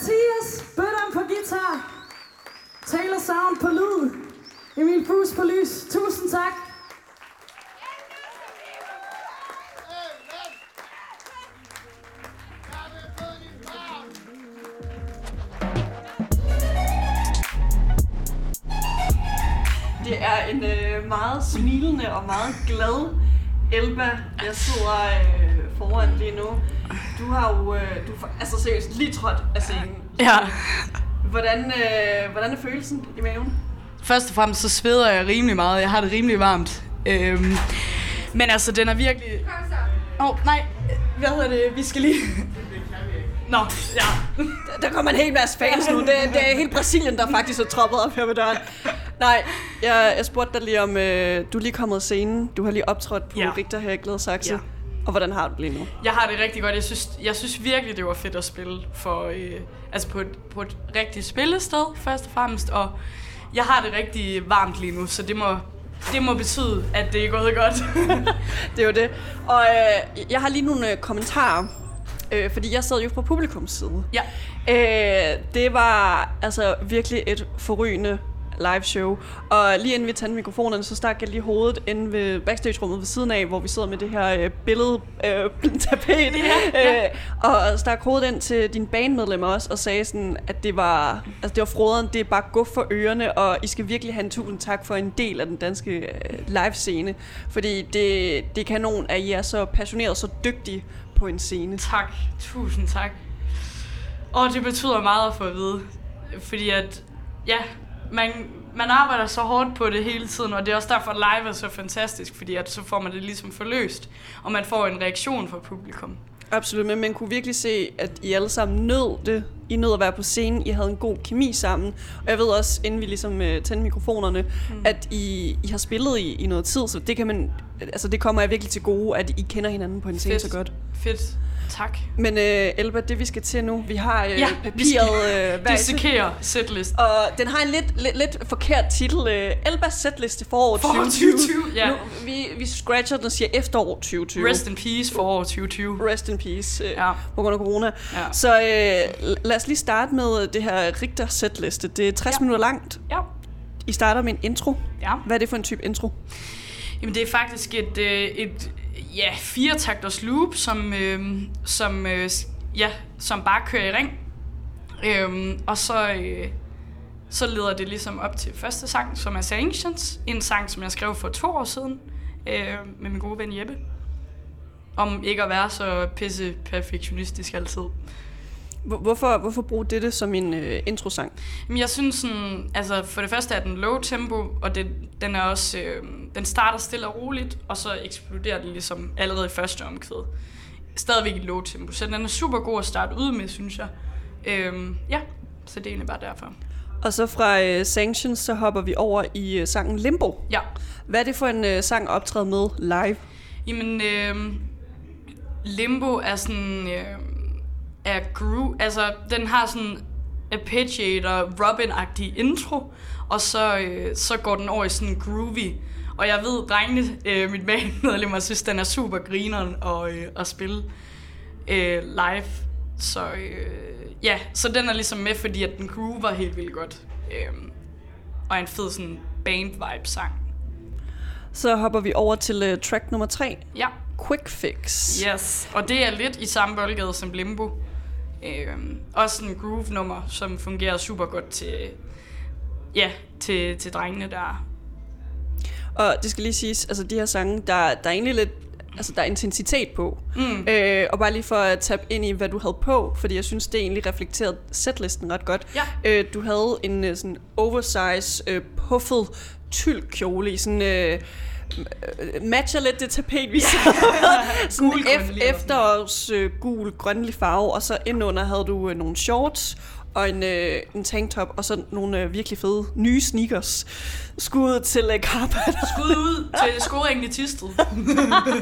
Mathias Bødam på guitar. Taylor Sound på lyd. Emil Bruce på lys. Tusind tak. Det er en øh, meget smilende og meget glad Elba, jeg sidder øh, foran lige nu. Du har jo, øh, du altså seriøst lige trådt af scenen. Ja. Hvordan, øh, hvordan er følelsen i maven? Først og fremmest så sveder jeg rimelig meget. Jeg har det rimelig varmt. Øhm, men altså, den er virkelig... Åh, oh, nej. Hvad hedder det? Vi skal lige... Nå, ja. Der kommer en hel masse fans nu. Det, det er helt Brasilien, der faktisk er troppet op her ved døren. Nej, jeg, jeg spurgte dig lige om, øh, du er lige kommet af scenen. Du har lige optrådt på Ja. Richter her i Gladsaxe. Ja. Og hvordan har du det lige nu? Jeg har det rigtig godt. Jeg synes, jeg synes virkelig, det var fedt at spille for, øh, altså på et, på et rigtigt spillested, først og fremmest. Og jeg har det rigtig varmt lige nu, så det må, det må betyde, at det er gået godt. *laughs* Det er jo det. Og øh, jeg har lige nogle øh, kommentarer. Øh, fordi jeg sad jo på publikums side. ja. Øh, det var altså virkelig et forrygende live show. Og lige inden vi tændte mikrofonerne, så stak jeg lige hovedet inde ved backstage-rummet ved siden af, hvor vi sidder med det her øh, billede øh, *laughs* tapet. Ja, ja. Øh, og stak hovedet ind til dine bandmedlemmer også, og sagde sådan, at det var, altså det var froderen, det er bare guf for ørerne, og I skal virkelig have en tusind tak for en del af den danske øh, live-scene. Fordi det, det er kanon, at I er så passionerede og så dygtige på en scene. Tak. Tusind tak. Og det betyder meget at få at vide. Fordi at, ja, man, man arbejder så hårdt på det hele tiden, og det er også derfor, at live er så fantastisk, fordi at så får man det ligesom forløst, og man får en reaktion fra publikum. Absolut, men man kunne virkelig se, at I alle sammen nød det. I nød at være på scenen, I havde en god kemi sammen. Og jeg ved også, inden vi ligesom uh, tændte mikrofonerne, mm. at I, I har spillet i, i noget tid, så det kan man, altså det kommer jeg virkelig til gode, at I kender hinanden på en scene Fedt. så godt. Fedt. Tak. Men uh, Elba, det vi skal til nu, vi har uh, Ja, papiret uh, *laughs* hver. Dissekere setlist. og den har en lidt, lidt, lidt forkert titel. Uh, Elbas setliste for år Forår 2020. 2020, ja. Nu, vi, vi scratcher den og siger efterår 2020. Rest in peace for år 2020. Rest in peace, øh, Ja. på grund af corona. Ja. Så øh, lad os lige starte med det her Richter setliste. Det er 60 Ja. ja. minutter langt. Ja. I starter med en intro. Ja. Hvad er det for en type intro? Jamen det er faktisk et, øh, et ja, fire takters loop, som, øh, som, øh, ja, som bare kører i ring. Øh, og så, øh, så leder det ligesom op til første sang, som er Sanctions. En sang, som jeg skrev for to år siden øh, med min gode ven Jeppe. Om ikke at være så pisse perfektionistisk altid. Hvor- Hvorfor, hvorfor bruge dette som en øh, introsang? Men jeg synes sådan, altså for det første er den low tempo, og det, den er også, øh, den starter stille og roligt, og så eksploderer den ligesom allerede i første omkvæd. Stadigvæk i low tempo, så den er super god at starte ud med, synes jeg. Øhm, ja, så det er egentlig bare derfor. Og så fra øh, Sanctions, så hopper vi over i øh, sangen Limbo. Ja, Hvad er det for en øh, sang optræde med live? jamen øh, Limbo er sådan, øh, er groove, altså den har sådan arpeggiator, Robin-agtig intro, og så, øh, så går den over i sådan groovy. Og jeg ved, drengene, øh, mit bandmedlemmer, *laughs* synes, den er super grineren at, øh, at spille øh, live. Så øh, ja, så den er ligesom med, fordi at den groover helt vildt godt. Øh, og er en fed sådan band-vibe-sang. Så hopper vi over til øh, track nummer 3, Ja. Quick Fix. Yes, og det er lidt i samme boldgade som Limbo. Øhm, også en groove-nummer, som fungerer super godt til, ja, til, til drengene der. Og det skal lige siges, altså de her sange, der, der er egentlig lidt altså der er intensitet på. Mm. Øh, og bare lige for at tabe ind i, hvad du havde på, fordi jeg synes, det egentlig reflekterede setlisten ret godt. Ja. Øh, du havde en øh, sådan oversize, øh, puffet tyldkjole i sådan... Øh, øh, matcher lidt det tapet, vi *laughs* så. sådan Gul, og efterårs øh, gul, grønlig farve, og så indunder havde du øh, nogle shorts og en, øh, en tanktop, og så nogle øh, virkelig fede nye sneakers. Skud til øh, Carpet. *laughs* Skud ud til skoringen i Tisted.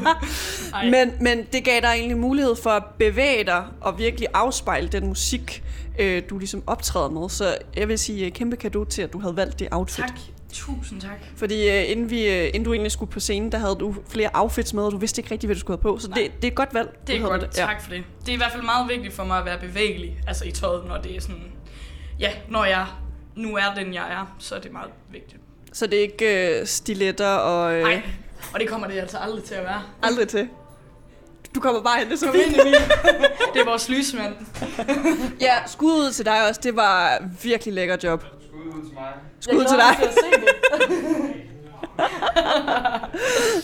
*laughs* Men, men det gav dig egentlig mulighed for at bevæge dig og virkelig afspejle den musik, øh, du ligesom optræder med. Så jeg vil sige øh, kæmpe kado til, at du havde valgt det outfit. Tak. Tusind tak. Fordi øh, inden, vi, øh, inden du egentlig skulle på scenen, der havde du flere outfits med, og du vidste ikke rigtig, hvad du skulle have på. Så det, det er et godt valg. Det er godt, tak for det. Det er i hvert fald meget vigtigt for mig at være bevægelig, altså i tøjet, når det er sådan, ja, når jeg nu er den, jeg er, så er det meget vigtigt. Så det er ikke øh, stiletter og... Øh, Nej, og det kommer det altså aldrig til at være. Aldrig til. Du kommer bare hen, det er så Kom fint. ind, Emil. Det er vores lysmand. *laughs* Ja, skud ud til dig også. Det var virkelig lækker job. Skud ud til mig. Skud til dig.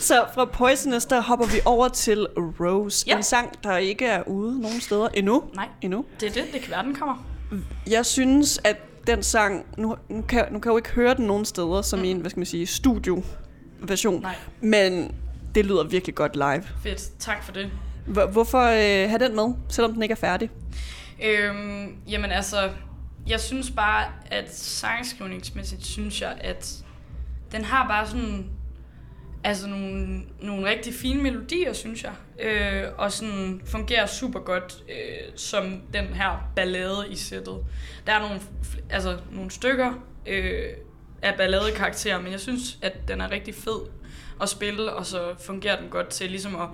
*laughs* Så fra Poisonous, der hopper vi over til Rose. Ja. En sang, der ikke er ude nogen steder endnu. Nej, endnu. det er det. Det kan være, den kommer. Jeg synes, at den sang, nu, nu, kan, nu kan jeg jo ikke høre den nogen steder, som i en, hvad skal man sige, studio-version. Nej. Men det lyder virkelig godt live. Fedt. Tak for det. Hvor- Hvorfor øh, have den med, selvom den ikke er færdig? Øhm, jamen altså, jeg synes bare, at sangskrivningsmæssigt synes jeg, at den har bare sådan, altså nogle, nogle rigtig fine melodier, synes jeg. Øh, og sådan fungerer super godt øh, som den her ballade i sættet. Der er nogle, altså, nogle stykker øh, af balladekarakterer, men jeg synes, at den er rigtig fed at spille, og så fungerer den godt til ligesom at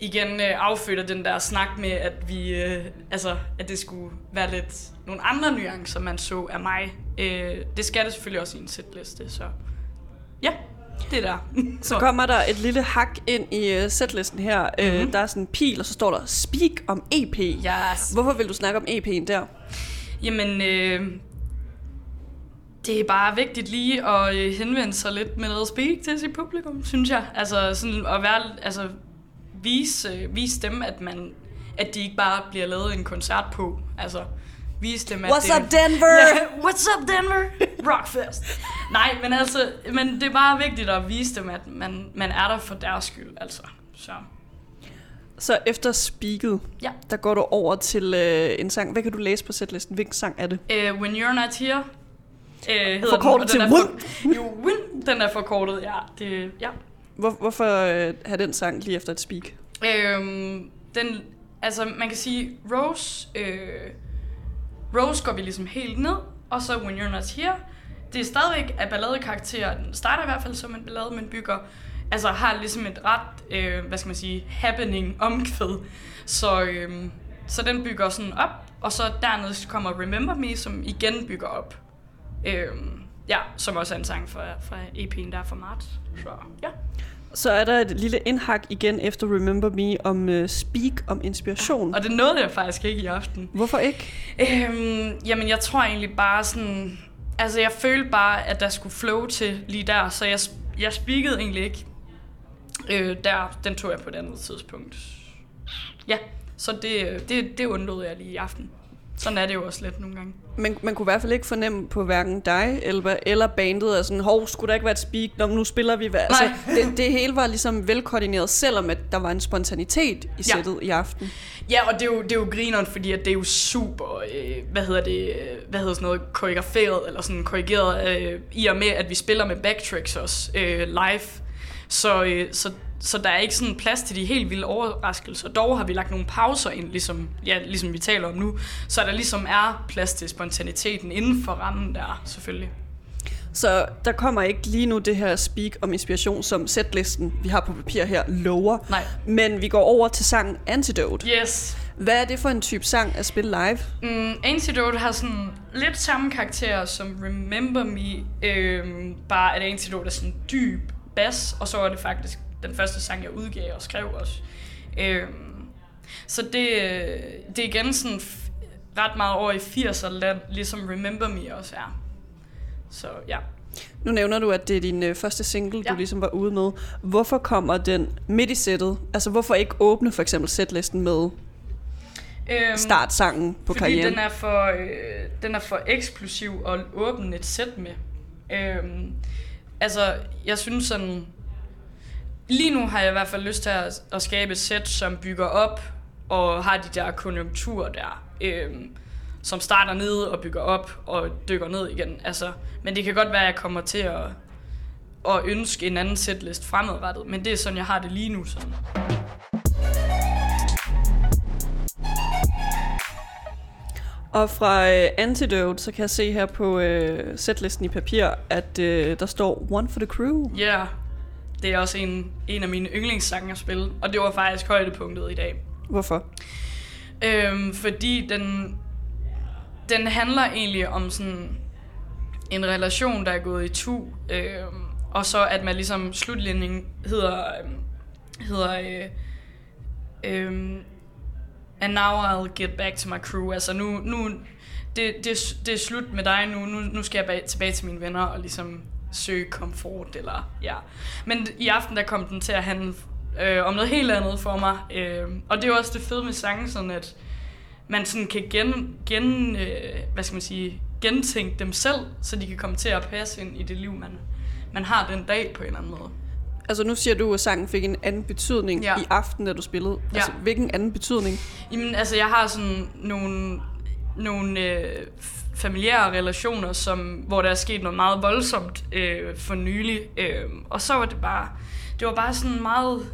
igen øh, affødte den der snak med, at vi, øh, altså, at det skulle være lidt nogle andre nuancer, man så af mig. Øh, det skal det selvfølgelig også i en setliste, så ja, det er der. *laughs* Så kommer der et lille hak ind i uh, setlisten her. Mm-hmm. Uh, der er sådan en pil, og så står der Speak om EP. Yes. Hvorfor vil du snakke om EP'en der? Jamen, øh, det er bare vigtigt lige at øh, henvende sig lidt med noget speak til sit publikum, synes jeg. Altså sådan at være, altså vise, øh, vise dem, at man at de ikke bare bliver lavet en koncert på. Altså vise dem, at What's det up, Denver? Ja, what's up, Denver? Rockfest. Nej, men altså, men det er bare vigtigt at vise dem, at man, man er der for deres skyld, altså. Så, Så efter Speaket, ja. der går du over til uh, en sang. Hvad kan du læse på setlisten? Hvilken sang er det? Uh, When You're Not Here, uh, hedder Forkortet den, til den er for, Jo, Win, den er forkortet, ja. Det, ja. Hvor, hvorfor øh, have den sang lige efter et Speak? Øhm, den, altså man kan sige, Rose, øh, Rose går vi ligesom helt ned, og så When You're Not Here, det er stadigvæk af balladekarakter. Den starter i hvert fald som en ballade, men bygger, altså har ligesom et ret, øh, hvad skal man sige, happening omkvæd. Så, øh, så den bygger sådan op, og så dernede kommer Remember Me, som igen bygger op. Øh, ja, som også er en sang fra, fra EP'en der fra marts. Så ja. Så er der et lille indhak igen efter Remember Me om uh, Speak om inspiration. Og det nåede jeg faktisk ikke i aften. Hvorfor ikke? Øhm, jamen, jeg tror egentlig bare sådan... Altså, jeg følte bare, at der skulle flow til lige der, så jeg, jeg speakede egentlig ikke. Øh, der, den tog jeg på et andet tidspunkt. Ja, så det, det, det undlod jeg lige i aften. Sådan er det jo også lidt nogle gange. Man, man kunne i hvert fald ikke fornemme på hverken dig eller, eller bandet, at sådan, hov, skulle der ikke være et speak? Nå, men nu spiller vi. Hvad? Altså, det, det hele var ligesom velkoordineret, selvom at der var en spontanitet i Ja. sættet i aften. Ja, og det er jo, det er jo grineren, fordi at det er jo super, øh, hvad hedder det, øh, hvad hedder sådan noget, koreograferet, eller sådan korrigeret, øh, i og med, at vi spiller med backtracks også øh, live. Så, øh, så, så der er ikke sådan plads til de helt vilde overraskelser. Dog har vi lagt nogle pauser ind, ligesom, ja, ligesom vi taler om nu, så der ligesom er plads til spontaniteten inden for rammen der, selvfølgelig. Så der kommer ikke lige nu det her speak om inspiration, som setlisten, vi har på papir her, lover. Nej. Men vi går over til sangen Antidote. Yes. Hvad er det for en type sang at spille live? Mm, Antidote har sådan lidt samme karakter som Remember Me, øhm, bare at Antidote er sådan dyb bas, og så er det faktisk den første sang, jeg udgav og skrev også. Øhm, så det, øh, det er igen sådan ret meget over i 80'er land, ligesom Remember Me også er. Så ja. Nu nævner du, at det er din øh, første single, ja. Du ligesom var ude med. Hvorfor kommer den midt i sættet? Altså, hvorfor ikke åbne for eksempel setlisten med Øhm, startsangen på fordi karrieren? den er, for, øh, den er for eksplosiv at åbne et sæt med. Øhm, altså, jeg synes sådan... Lige nu har jeg i hvert fald lyst til at, at skabe et sæt, som bygger op og har de der konjunkturer der, øhm, som starter nede og bygger op og dykker ned igen. Altså, men det kan godt være, at jeg kommer til at, at ønske en anden setlist fremadrettet, men det er sådan, jeg har det lige nu. Sådan. Og fra øh, Antidote, så kan jeg se her på øh, setlisten i papir, at øh, der står One for the Crew. Ja, yeah. Det er også en, en af mine yndlingssange at spille, og det var faktisk højdepunktet i dag. Hvorfor? Øhm, fordi den, den handler egentlig om sådan en relation, der er gået i tu, øhm, og så at man ligesom slutlinjen hedder, øhm, hedder øh, øhm, and now I'll get back to my crew. Altså nu, nu det, det, det er slut med dig nu, nu, nu skal jeg bag, tilbage til mine venner og ligesom søge komfort, eller ja. Men i aften, der kom den til at handle øh, om noget helt andet for mig. Øh, og det er jo også det fede med sangen, sådan at man sådan kan gen, gen øh, hvad skal man sige, gentænke dem selv, så de kan komme til at passe ind i det liv, man, man har den dag på en eller anden måde. Altså nu siger du, at sangen fik en anden betydning Ja. i aften, da du spillede. Ja. Altså, hvilken anden betydning? Jamen, altså, jeg har sådan nogle, nogle øh, familiære relationer, som, hvor der er sket noget meget voldsomt øh, for nylig. Øh, og så var det bare, det var bare sådan meget,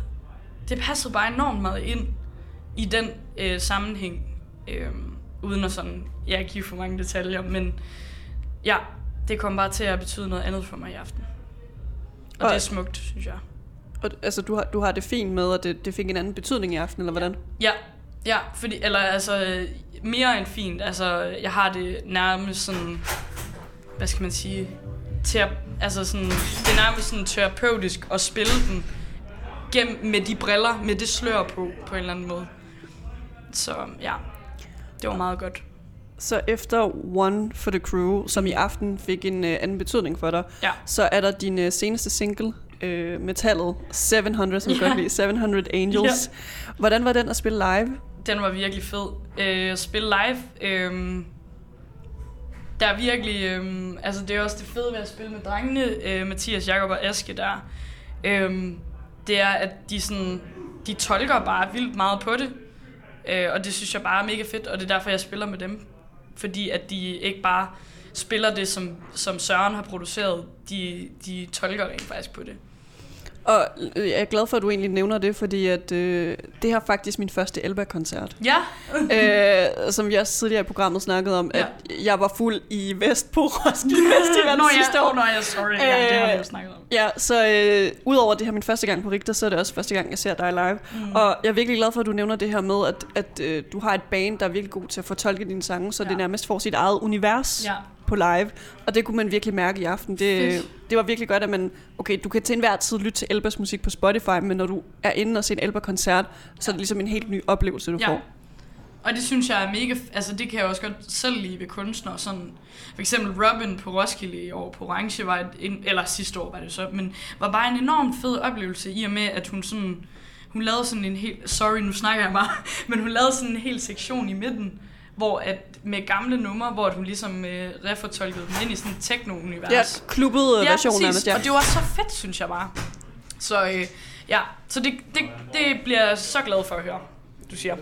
det passede bare enormt meget ind i den øh, sammenhæng, øh, uden at sådan, jeg give for mange detaljer, men ja, det kom bare til at betyde noget andet for mig i aften. Og, Og- det er smukt, synes jeg. Og, altså, du har, du har det fint med, at det, det fik en anden betydning i aften, eller hvordan? Ja, ja, fordi, eller altså, mere end fint. Altså, jeg har det nærmest sådan, hvad skal man sige, ter, altså sådan, det er nærmest sådan terapeutisk at spille den gennem med de briller, med det slør på, på en eller anden måde. Så ja, det var meget godt. Så efter One for the Crew, som i aften fik en øh, anden betydning for dig, Ja. så er der din øh, seneste single, øh, metallet 700, som Ja. godt lide, 700 Angels. Hvordan var den at spille live? Den var virkelig fed. Øh, at spille live, øh, der er virkelig, øh, altså det er også det fede ved at spille med drengene, øh, Mathias, Jakob og Aske der, øh, det er, at de sådan, de tolker bare vildt meget på det, øh, og det synes jeg bare er mega fedt, og det er derfor, jeg spiller med dem, fordi at de ikke bare spiller det, som, som Søren har produceret, de, de tolker rent faktisk på det. Og øh, jeg er glad for, at du egentlig nævner det, fordi at, øh, det her er faktisk min første Elba-koncert. Ja, *laughs* øh, som vi også tidligere i programmet snakkede om, Ja. at jeg var fuld i vest på *laughs* Roskilde Festival Nå, sidste ja, år. no, ja, sorry, ja, det har vi jo Øh, snakket om. Ja, så øh, udover det her min første gang på Richter, så er det også første gang, jeg ser dig live. Mm. Og jeg er virkelig glad for, at du nævner det her med, at, at øh, du har et band, der er virkelig god til at fortolke dine sange, så. Ja. det nærmest får sit eget univers Ja. På live. Og det kunne man virkelig mærke i aften. Det, Fedt. det var virkelig godt, at man... Okay, du kan til enhver tid lytte til Elbas musik på Spotify, men når du er inde og ser en Elba-koncert, så er det ligesom en helt ny oplevelse, du Ja. får. Og det synes jeg er mega... Altså, det kan jeg også godt selv lide ved kunstnere. Sådan, for eksempel Robin på Roskilde i år på Orange var en, eller sidste år var det så, men var bare en enormt fed oplevelse i og med, at hun sådan... Hun lavede sådan en helt... Sorry, nu snakker jeg bare. *laughs* Men hun lavede sådan en hel sektion i midten, hvor at med gamle numre, hvor hun ligesom øh, refortolkede dem ind i sådan et techno-univers. Ja, klubbet ja, version præcis. nærmest, ja. Og det var så fedt, synes jeg bare. Så øh, ja, så det, det, det bliver jeg så glad for at høre, du siger.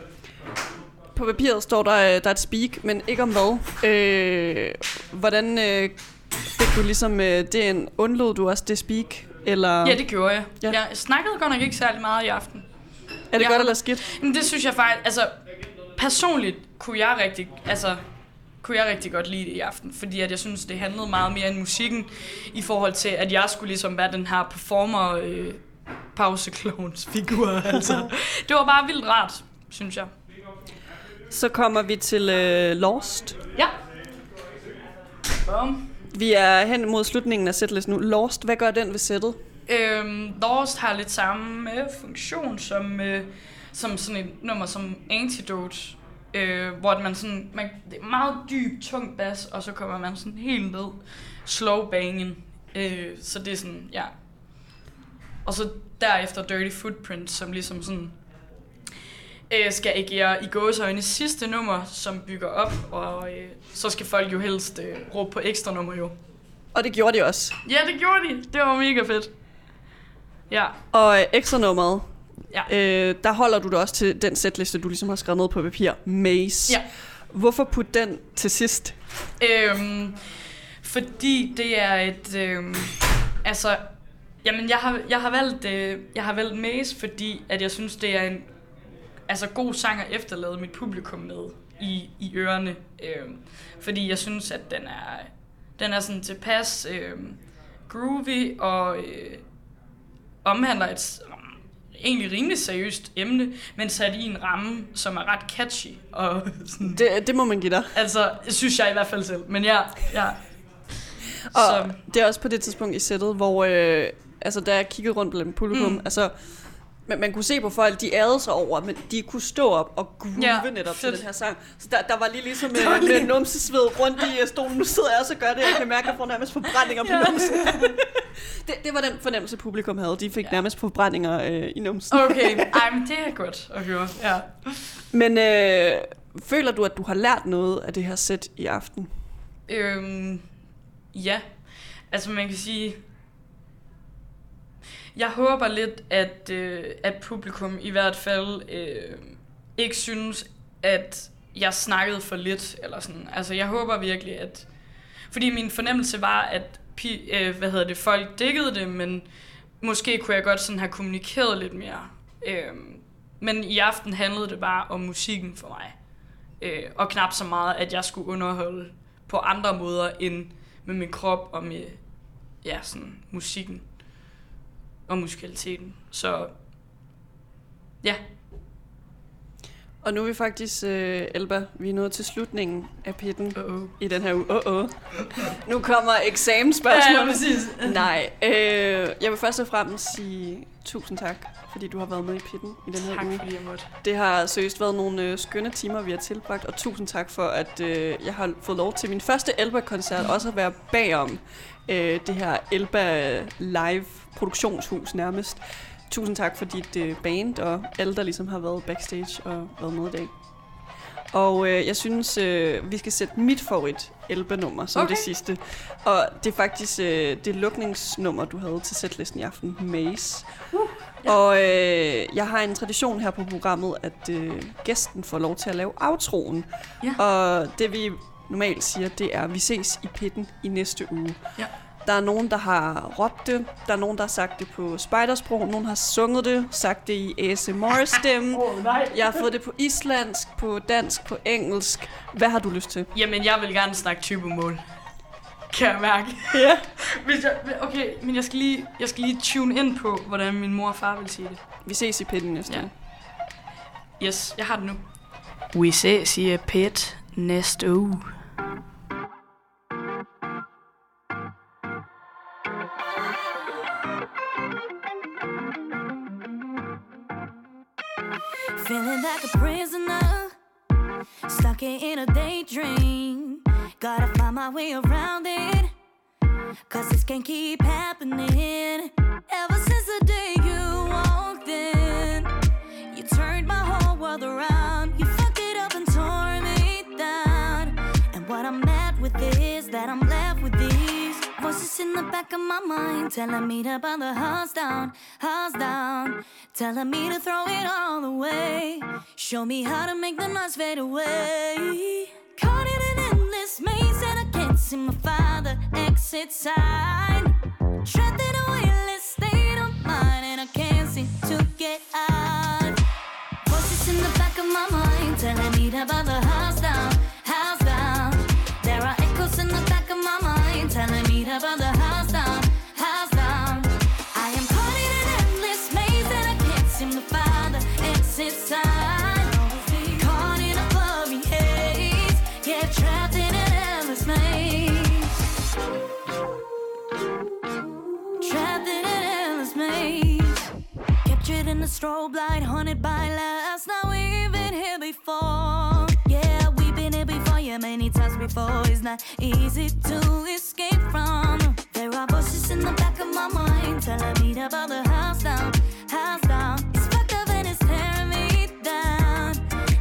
På papiret står der, øh, der er et speak, men ikke om hvad. Øh, hvordan øh, fik du ligesom øh, det en undlod du også det speak? Eller Ja, det gjorde jeg. Ja. Jeg snakkede godt nok ikke særlig meget i aften. er det jeg- godt eller skidt? Men det synes jeg faktisk, altså personligt kunne jeg rigtig, altså kunne jeg rigtig godt lide det i aften, fordi at jeg synes, det handlede meget mere end musikken, i forhold til, at jeg skulle ligesom være den her performer øh, pauseklovens figur, *laughs* altså. Det var bare vildt rart, synes jeg. Så kommer vi til øh, Lost. Ja. Bum. Vi er hen mod slutningen af setlisten nu. Lost, hvad gør den ved sættet? Øhm, Lost har lidt samme øh, funktion som, øh, som sådan et nummer som Antidote, øh, hvor man sådan, man, det er meget dyb, tung bas, og så kommer man sådan helt ned, slow bangen, øh, så det er sådan, ja. Og så derefter Dirty Footprint, som ligesom sådan, øh, skal agere i gåseøjne sidste nummer, som bygger op, og øh, så skal folk jo helst øh, råbe på ekstra nummer jo. Og det gjorde de også. Ja, det gjorde de. Det var mega fedt. Ja, Og øh, ekstra nummeret, ja. øh, der holder du dig også til den setliste, du ligesom har skrevet ned på papir. Maze. Ja. Hvorfor putte den til sidst? Øhm, fordi det er et... Øhm, altså, jamen jeg har, jeg har valgt, øh, jeg har valgt Maze, fordi at jeg synes, det er en altså, god sang at efterlade mit publikum med i, i i ørerne. Øh, fordi jeg synes, at den er, den er sådan tilpas øh, groovy og øh, omhandler et egentlig rimelig seriøst emne, men sat i en ramme, som er ret catchy. Og sådan, Det, det må man give dig. altså, synes jeg i hvert fald selv. Men ja, ja. Og Så, det er også på det tidspunkt i sættet, hvor øh, altså, da jeg kiggede rundt blandt publikum, mm. Altså, man, man kunne se på folk, de ærede sig over, men de kunne stå op og groove ja, netop til fedt. den her sang. Så der, der var lige ligesom *laughs* Der med, lige- med numsesved rundt i øh, stolen. Nu sidder jeg også og gør det, jeg kan mærke, at jeg får nærmest forbrændinger på Ja. numsen. *laughs* det, det var den fornemmelse, publikum havde. De fik ja. nærmest forbrændinger øh, i numsen. okay, *laughs* ej, men det er godt at høre. Ja. Men øh, føler du, at du har lært noget af det her sæt i aften? Øhm, ja, altså man kan sige, jeg håber lidt, at, øh, at publikum i hvert fald øh, ikke synes, at jeg snakkede for lidt, eller sådan. Altså jeg håber virkelig, at... Fordi min fornemmelse var, at pi, øh, hvad hedder det, folk dækkede det, men måske kunne jeg godt sådan have kommunikeret lidt mere. Øh, men i aften handlede det bare om musikken for mig. Øh, og knap så meget, at jeg skulle underholde på andre måder end med min krop og med ja, sådan musikken og musikaliteten. Så ja, og nu er vi faktisk, øh, Elba, vi er nået til slutningen af pitten uh-oh. i den her uge. Uh -oh. Nu kommer eksamensspørgsmål. Ja, ja, præcis. Nej, øh, jeg vil først og fremmest sige tusind tak, fordi du har været med i pitten i den her Tak uge. fordi jeg måtte. Det har seriøst været nogle øh, skønne timer, vi har tilbragt, og tusind tak for, at øh, jeg har fået lov til min første Elba-koncert også at være bagom øh, det her Elba live produktionshus nærmest. Tusind tak for dit øh, band og alle, der ligesom har været backstage og været med i dag. Og øh, jeg synes, øh, vi skal sætte mit favorit Elba-nummer som okay. Det sidste. Og det er faktisk øh, det lukningsnummer, du havde til sætlisten i aften, Maze. Uh, ja. Og øh, jeg har en tradition her på programmet, at øh, gæsten får lov til at lave outroen. Ja. Og det vi normalt siger, det er, at vi ses i pitten i næste uge. Ja. Der er nogen, der har råbt det. Der er nogen, der har sagt det på spidersprog. Nogen har sunget det, sagt det i ASMR-stemme. Oh, *laughs* nej. Jeg har fået det på islandsk, på dansk, på engelsk. Hvad har du lyst til? Jamen, jeg vil gerne snakke typemål. Kan jeg mærke. Ja. *laughs* Hvis jeg, okay, men jeg skal, lige, jeg skal lige tune ind på, hvordan min mor og far vil sige det. Vi ses i pitten næste Ja. uge. Yes, jeg har det nu. Vi ses i pet næste uge. Like a prisoner, stuck in a daydream. Gotta find my way around it, cause this can't keep happening. Ever since the day you walked in, you turned my whole world around. In the back of my mind telling me to burn the house down, house down, telling me to throw it all away. Show me how to make the noise fade away. Caught in an endless maze and I can't seem to find the exit sign. Trapped in a weightless state of mind and I can't seem to get out. Voices in the back of my mind telling me to burn the house down. Strobe light, haunted by last. Now we've been here before. Yeah, we've been here before, yeah, many times before. It's not easy to escape from. There are voices in the back of my mind telling me burn the house down, house down. It's fucked up and it's tearing me down.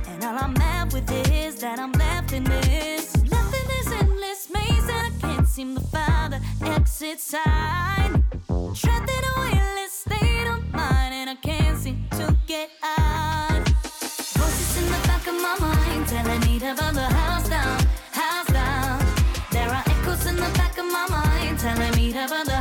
And all I'm mad with is that I'm left in this, left in this endless maze, and I can't seem to find the exit sign state of mind, and I can't seem to get out. Voices in the back of my mind telling me to burn the house down, house down. There are echoes in the back of my mind telling me to burn the